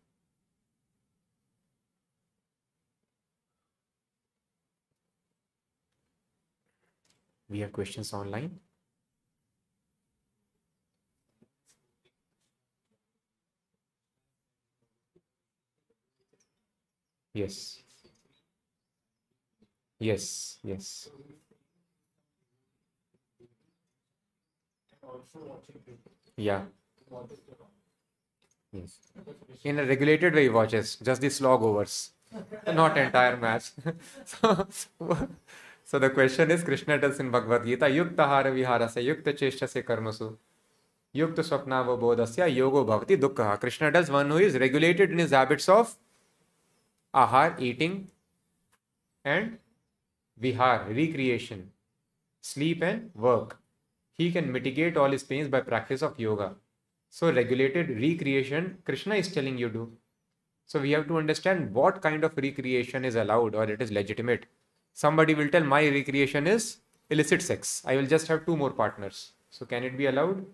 We have questions online. Yes. Yes, yes. Yeah. Yes. In a regulated way, watches just the slog overs, not entire match. so, so the question is Krishna tells in Bhagavad Gita, Yukta hara viharasya, Yukta cheshta se karmasu, Yukta swapnavabodhasya, yogo bhavati dukkha. Krishna tells one who is regulated in his habits of ahar, eating, and vihar, recreation, sleep and work. He can mitigate all his pains by practice of yoga. So regulated recreation, Krishna is telling you to. So we have to understand what kind of recreation is allowed or it is legitimate. Somebody will tell my recreation is illicit sex. I will just have two more partners. So can it be allowed?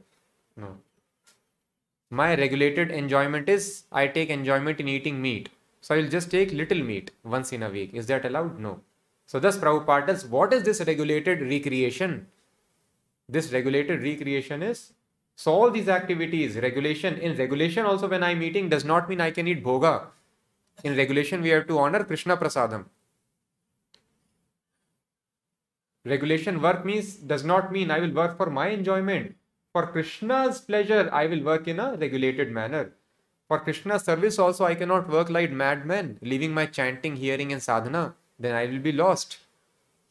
No. My regulated enjoyment is I take enjoyment in eating meat. So I will just take little meat once in a week. Is that allowed? No. So thus Prabhupada tells, what is this regulated recreation? This regulated recreation is, so all these activities, regulation, in regulation also when I'm eating does not mean I can eat bhoga. In regulation we have to honor Krishna Prasadam. Regulation work means, does not mean I will work for my enjoyment. For Krishna's pleasure, I will work in a regulated manner. For Krishna's service also I cannot work like madman, leaving my chanting, hearing and sadhana, then I will be lost.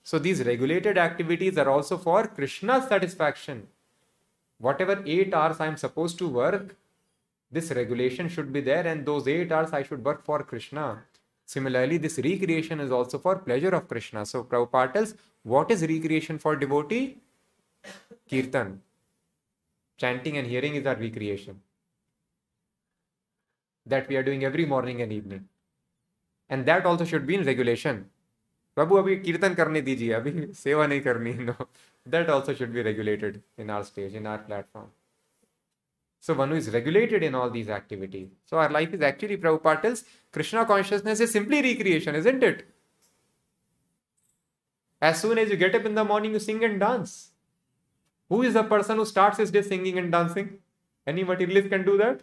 So these regulated activities are also for Krishna's satisfaction. whatever eight hours I'm supposed to work, this regulation should be there, and those eight hours I should work for Krishna. Similarly, this recreation is also for pleasure of Krishna. So Prabhupada tells, what is recreation for devotee? Kirtan. Chanting and hearing is our recreation that we are doing every morning and evening. And that also should be in regulation. Babu abhi kirtan karne diji. abhi [laughs] seva nahi karni [laughs] no. That also should be regulated in our stage in our platform. So one who is regulated in all these activities. So our life is actually prabhupada tells krishna consciousness is simply recreation isn't it? As soon as you get up in the morning you sing and dance. Who is the person who starts his day singing and dancing? Any materialist can do that?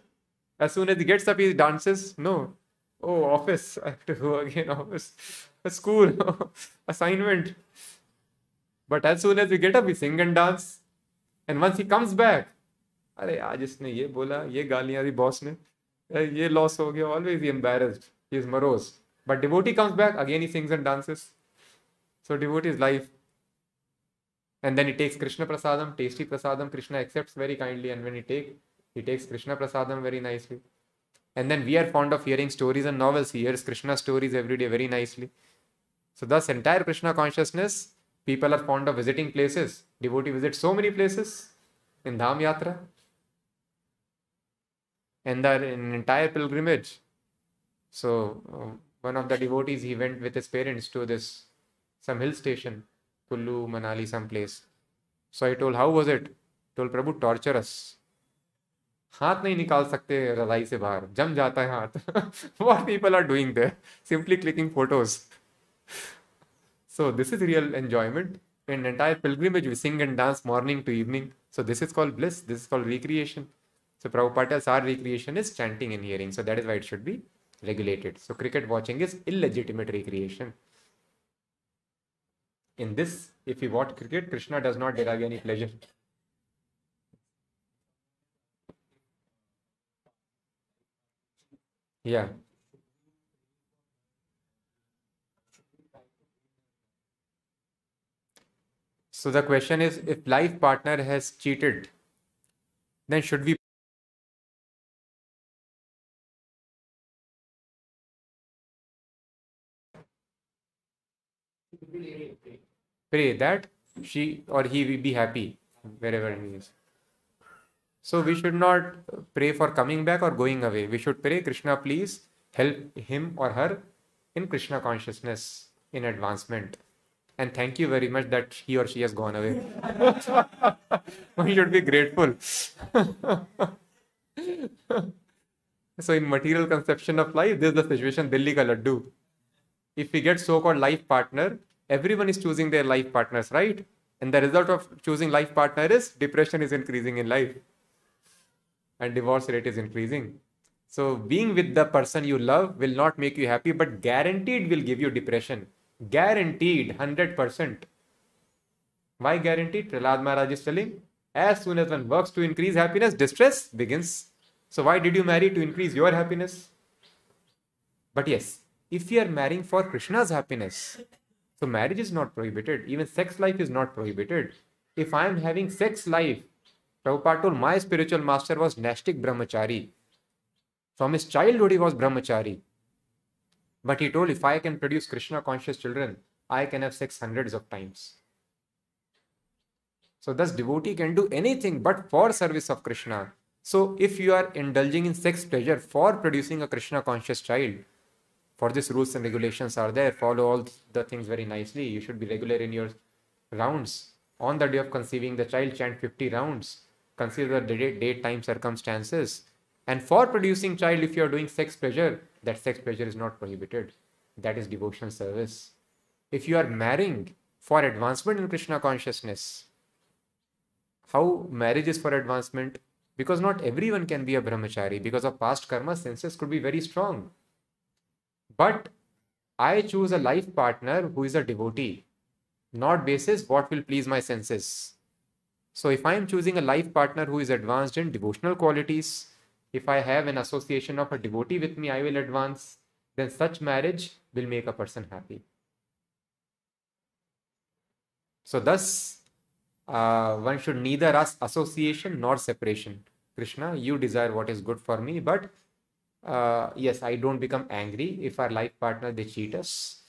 As soon as he gets up, he dances? No. Oh, office. I have to go again. Office a school, assignment. But as soon as we get up, we sing and dance. And once he comes back, अरे आज इसने ये बोला ये गालियाँ दी boss ने ये loss हो गया always embarrassed he is morose but devotee comes back again he sings and dances so devotee is life and then he takes krishna prasadam tasty prasadam krishna accepts very kindly and when he take he takes krishna prasadam very nicely and then we are fond of hearing stories and novels he hears krishna stories every day very nicely so, thus, entire Krishna consciousness, people are fond of visiting places. Devotee visits so many places in Dham Yatra. And the an entire pilgrimage. So, uh, one of the devotees, he went with his parents to this, some hill station, Kullu, Manali, some place. So I told, how was it? Told Prabhu, torture us. हाथ नहीं निकाल सकते रदाई से बाहर। जम जाता है हाथ। What people are doing there simply clicking photos so this is real enjoyment and entire pilgrimage we sing and dance morning to evening so this is called bliss this is called recreation so Prabhu पाटल्स are recreation is chanting in hearing so that is what should be regulated so cricket watching is illegitimate recreation in this, if you watch cricket, krishna does not derive any pleasure. Yeah. So the question is if life partner has cheated, then should we pray that she or he will be happy wherever he is. So we hmm. should not pray for coming back or going away. We should pray, Krishna, please help him or her in Krishna consciousness in advancement and thank you very much that he or she has gone away. [laughs] we should be grateful. [laughs] so, in material conception of life, this is the situation Delhi ka laddu. If we get so-called life partner, everyone is choosing their life partners, right? And the result of choosing life partner is depression is increasing in life, and divorce rate is increasing. So, being with the person you love will not make you happy, but guaranteed will give you depression Guaranteed, 100%. Why guaranteed? Prahlad Maharaj is telling, as soon as one works to increase happiness, distress begins. So why did you marry to increase your happiness? But yes, if you are marrying for Krishna's happiness, so marriage is not prohibited. Even sex life is not prohibited. If I am having sex life, Prabhupada told my spiritual master was Naisthik Brahmachari. From his childhood, he was Brahmachari. But he told, if I can produce Krishna conscious children, I can have sex hundreds of times. So thus devotee can do anything but for service of Krishna. So if you are indulging in sex pleasure for producing a Krishna conscious child, for this rules and regulations are there, follow all the things very nicely. You should be regular in your rounds. On the day of conceiving the child, chant 50 rounds. Consider the date, time, circumstances. And for producing child, if you are doing sex pleasure, that sex pleasure is not prohibited. That is devotional service. If you are marrying for advancement in Krishna consciousness, how marriage is for advancement? Because not everyone can be a brahmachari. Because of past karma, senses could be very strong. But I choose a life partner who is a devotee, not basis what will please my senses. So if I am choosing a life partner who is advanced in devotional qualities, if I have an association of a devotee with me, I will advance. Then such marriage will make a person happy. So, thus, uh, one should neither ask association nor separation. Krishna, you desire what is good for me, but uh, yes, I don't become angry if our life partner they cheat us.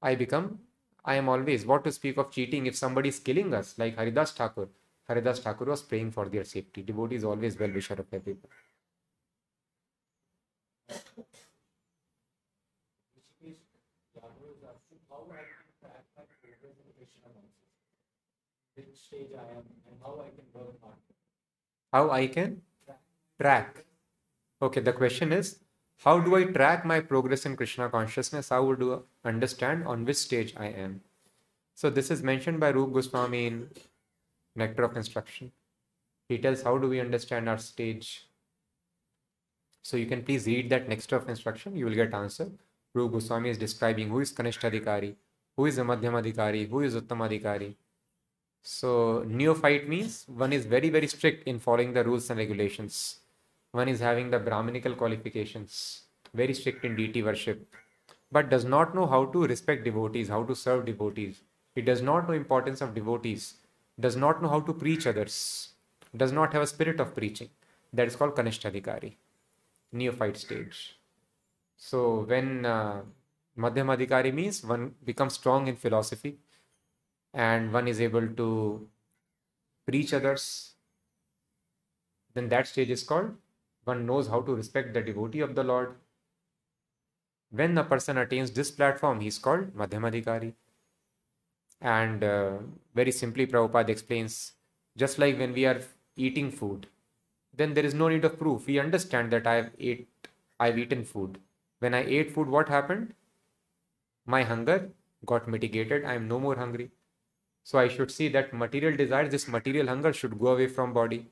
I become, I am always what to speak of cheating if somebody is killing us, like Haridas Thakur. Haridas Thakur was praying for their safety. Devotee is always well wisher of everyone. I how I can I track. Okay, the question is how do I track my progress in Krishna consciousness? How would you understand on which stage I am? So this is mentioned by Rup Goswami in Nectar of Instruction. He tells how do we understand our stage. So you can please read that Nectar of Instruction, you will get answer. Rup Goswami is describing who is Kanishtadhikari, who is a Madhyamadhikari, who is Uttamadhikari. So neophyte means one is very, very strict in following the rules and regulations. One is having the Brahminical qualifications, very strict in deity worship, but does not know how to respect devotees, how to serve devotees. He does not know importance of devotees, does not know how to preach others, does not have a spirit of preaching. That is called Kanishtadhikari, neophyte stage. So when uh, means one becomes strong in philosophy and one is able to preach others, then that stage is called one knows how to respect the devotee of the Lord. When a person attains this platform, he is called Madhyamadhikari. And uh, very simply, Prabhupada explains just like when we are eating food, then there is no need of proof. We understand that I have ate, I've eaten food. When I ate food, what happened? My hunger got mitigated. I am no more hungry. So I should see that material desires, this material hunger should go away from body.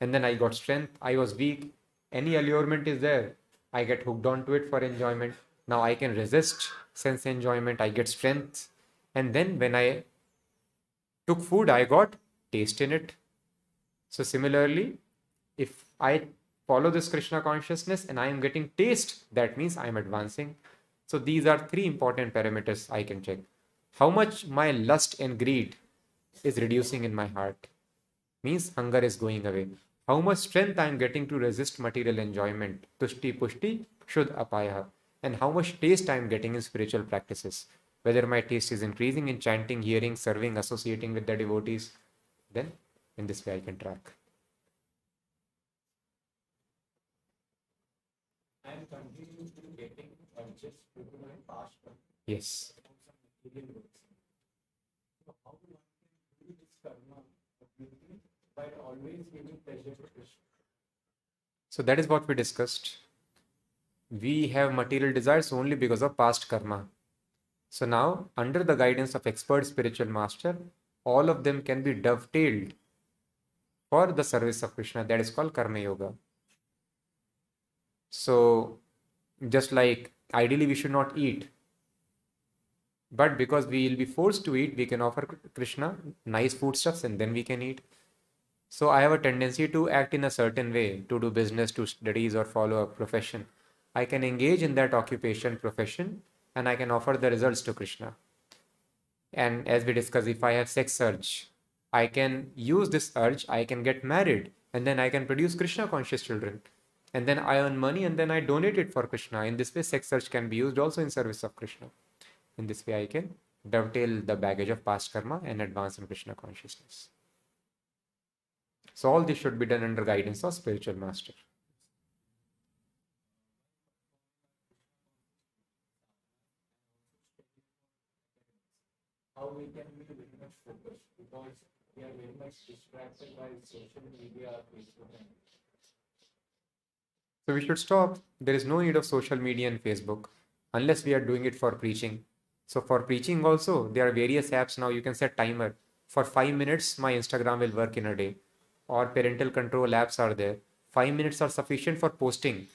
And then I got strength. I was weak any allurement is there i get hooked onto it for enjoyment now i can resist sense enjoyment i get strength and then when i took food i got taste in it. So similarly if i follow this krishna consciousness and i am getting taste that means i am advancing. So these are three important parameters i can check. How much my lust and greed is reducing in my heart means hunger is going away. How much strength I am getting to resist material enjoyment, tushti pushti, kshud apaya, and how much taste I am getting in spiritual practices. Whether my taste is increasing in chanting, hearing, serving, associating with the devotees, then in this way I can track. I am continuously getting urges to my past. Yes. So how do I do this karma by always giving pleasure to Krishna. So that is what we discussed. We have material desires only because of past karma. So now, under the guidance of expert spiritual master, all of them can be dovetailed for the service of Krishna. That is called Karma Yoga. So, just like ideally we should not eat, but because we will be forced to eat, we can offer Krishna nice foodstuffs and then we can eat. So I have a tendency to act in a certain way to do business, to studies, or follow a profession. I can engage in that occupation, profession, and I can offer the results to Krishna. And as we discussed, if I have sex urge, I can use this urge, I can get married, and then I can produce Krishna conscious children. And then I earn money and then I donate it for Krishna. In this way, sex urge can be used also in service of Krishna. In this way, I can dovetail the baggage of past karma and advance in Krishna consciousness. So all this should be done under guidance of spiritual master. How we can be very much focused because we are very much distracted by social media, Facebook. So we should stop. There is no need of social media and Facebook unless we are doing it for preaching. So for preaching also, there are various apps now. You can set timer. For five minutes, my Instagram will work in a day or parental control apps are there. Five minutes are sufficient for posting.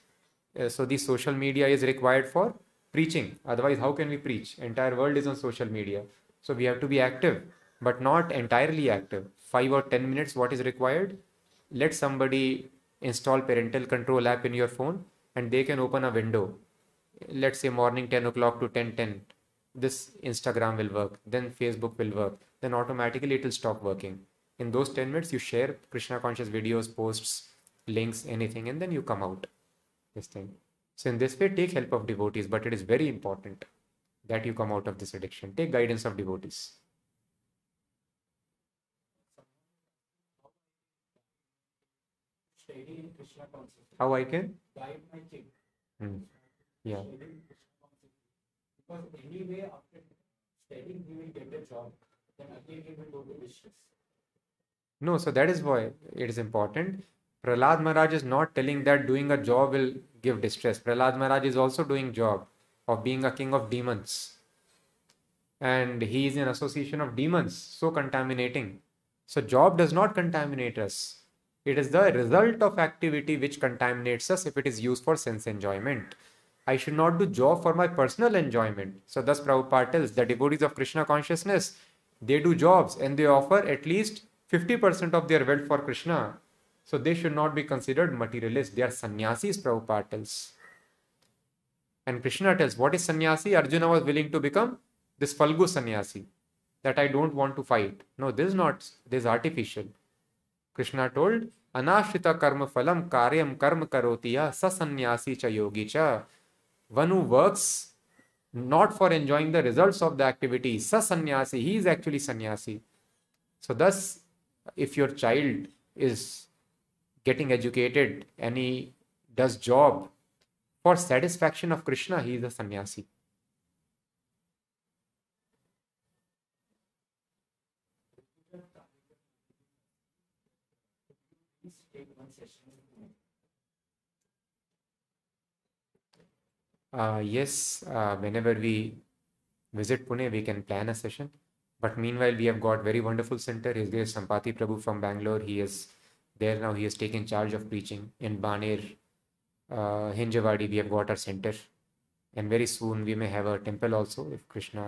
Uh, so the social media is required for preaching. Otherwise, how can we preach? Entire world is on social media. So we have to be active, but not entirely active. Five or 10 minutes, what is required? Let somebody install parental control app in your phone and they can open a window. Let's say morning 10 o'clock to 10 10. This Instagram will work, then Facebook will work, then automatically it will stop working In those 10 minutes, you share Krishna conscious videos, posts, links, anything, and then you come out. This thing. So, in this way, take help of devotees, but it is very important that you come out of this addiction. Take guidance of devotees. How I can? Guide my kid. Hmm. Yeah. Because anyway, after studying, he will get a job. Then again, he will go to distress. No, so that is why it is important. Prahlad Maharaj is not telling that doing a job will give distress. Prahlad Maharaj is also doing job of being a king of demons. And he is in association of demons, so contaminating. So job does not contaminate us. It is the result of activity which contaminates us if it is used for sense enjoyment. I should not do job for my personal enjoyment. So thus Prabhupada tells the devotees of Krishna consciousness, they do jobs and they offer at least 50% of their wealth for Krishna. So they should not be considered materialists. They are sannyasis, Prabhupada tells. And Krishna tells, what is sannyasi? Arjuna was willing to become this Falgu sannyasi. That I don't want to fight. No, this is not, this is artificial. Krishna told, Anashrita karma phalam karyam karma karotiya sa sannyasi cha yogi cha. One who works not for enjoying the results of the activity, sa sannyasi, he is actually sannyasi. So thus, if your child is getting educated and he does job for satisfaction of Krishna, he is a sannyasi. Uh, yes, uh, whenever we visit Pune, we can plan a session. But meanwhile, we have got very wonderful center. His is Sampati Prabhu from Bangalore. He is there now. He has taken charge of preaching in Baner, uh, Hinjawadi. We have got our center, and very soon we may have a temple also if Krishna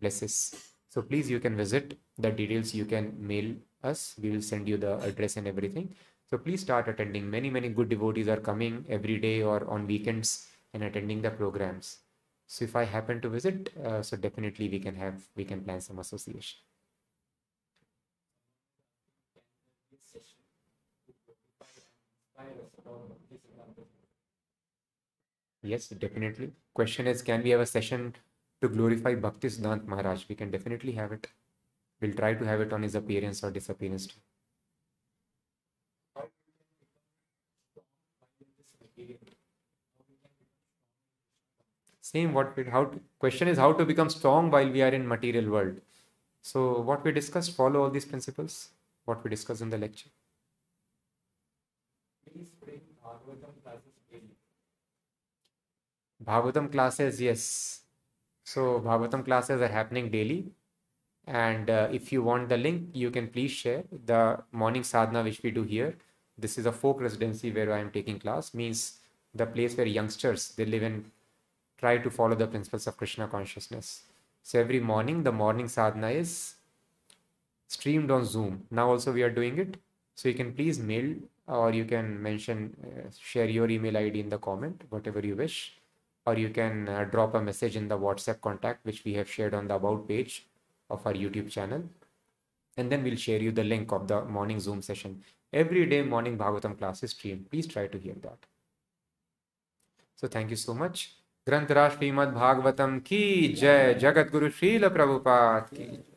blesses. So please, you can visit. The details you can mail us. We will send you the address and everything. So please start attending. Many many good devotees are coming every day or on weekends and attending the programs. So if I happen to visit, uh, so definitely we can have we can plan some association. This session to glorify and inspire us about this Siddhanta. Yes, definitely. Question is, can we have a session to glorify Bhakti Siddhant Maharaj? We can definitely have it. We'll try to have it on his appearance or disappearance. Same what we how to, question is how to become strong while we are in material world. So what we discussed, follow all these principles, what we discussed in the lecture. Please bring Bhagavatam classes daily. Bhagavatam classes, yes. So Bhagavatam classes are happening daily. And uh, if you want the link, you can please share the morning sadhana which we do here. This is a folk residency where I am taking class, means the place where youngsters they live and try to follow the principles of Krishna consciousness. So every morning, the morning sadhana is streamed on Zoom. Now also we are doing it. So you can please mail or you can mention, uh, share your email ID in the comment, whatever you wish or you can uh, drop a message in the WhatsApp contact, which we have shared on the about page of our YouTube channel. And then we'll share you the link of the morning Zoom session. Every day morning Bhagavatam class is streamed. Please try to hear that. So thank you so much. Granth Raj Srimad Bhagavatam ki jai, Jagat Guru Srila Prabhupada ki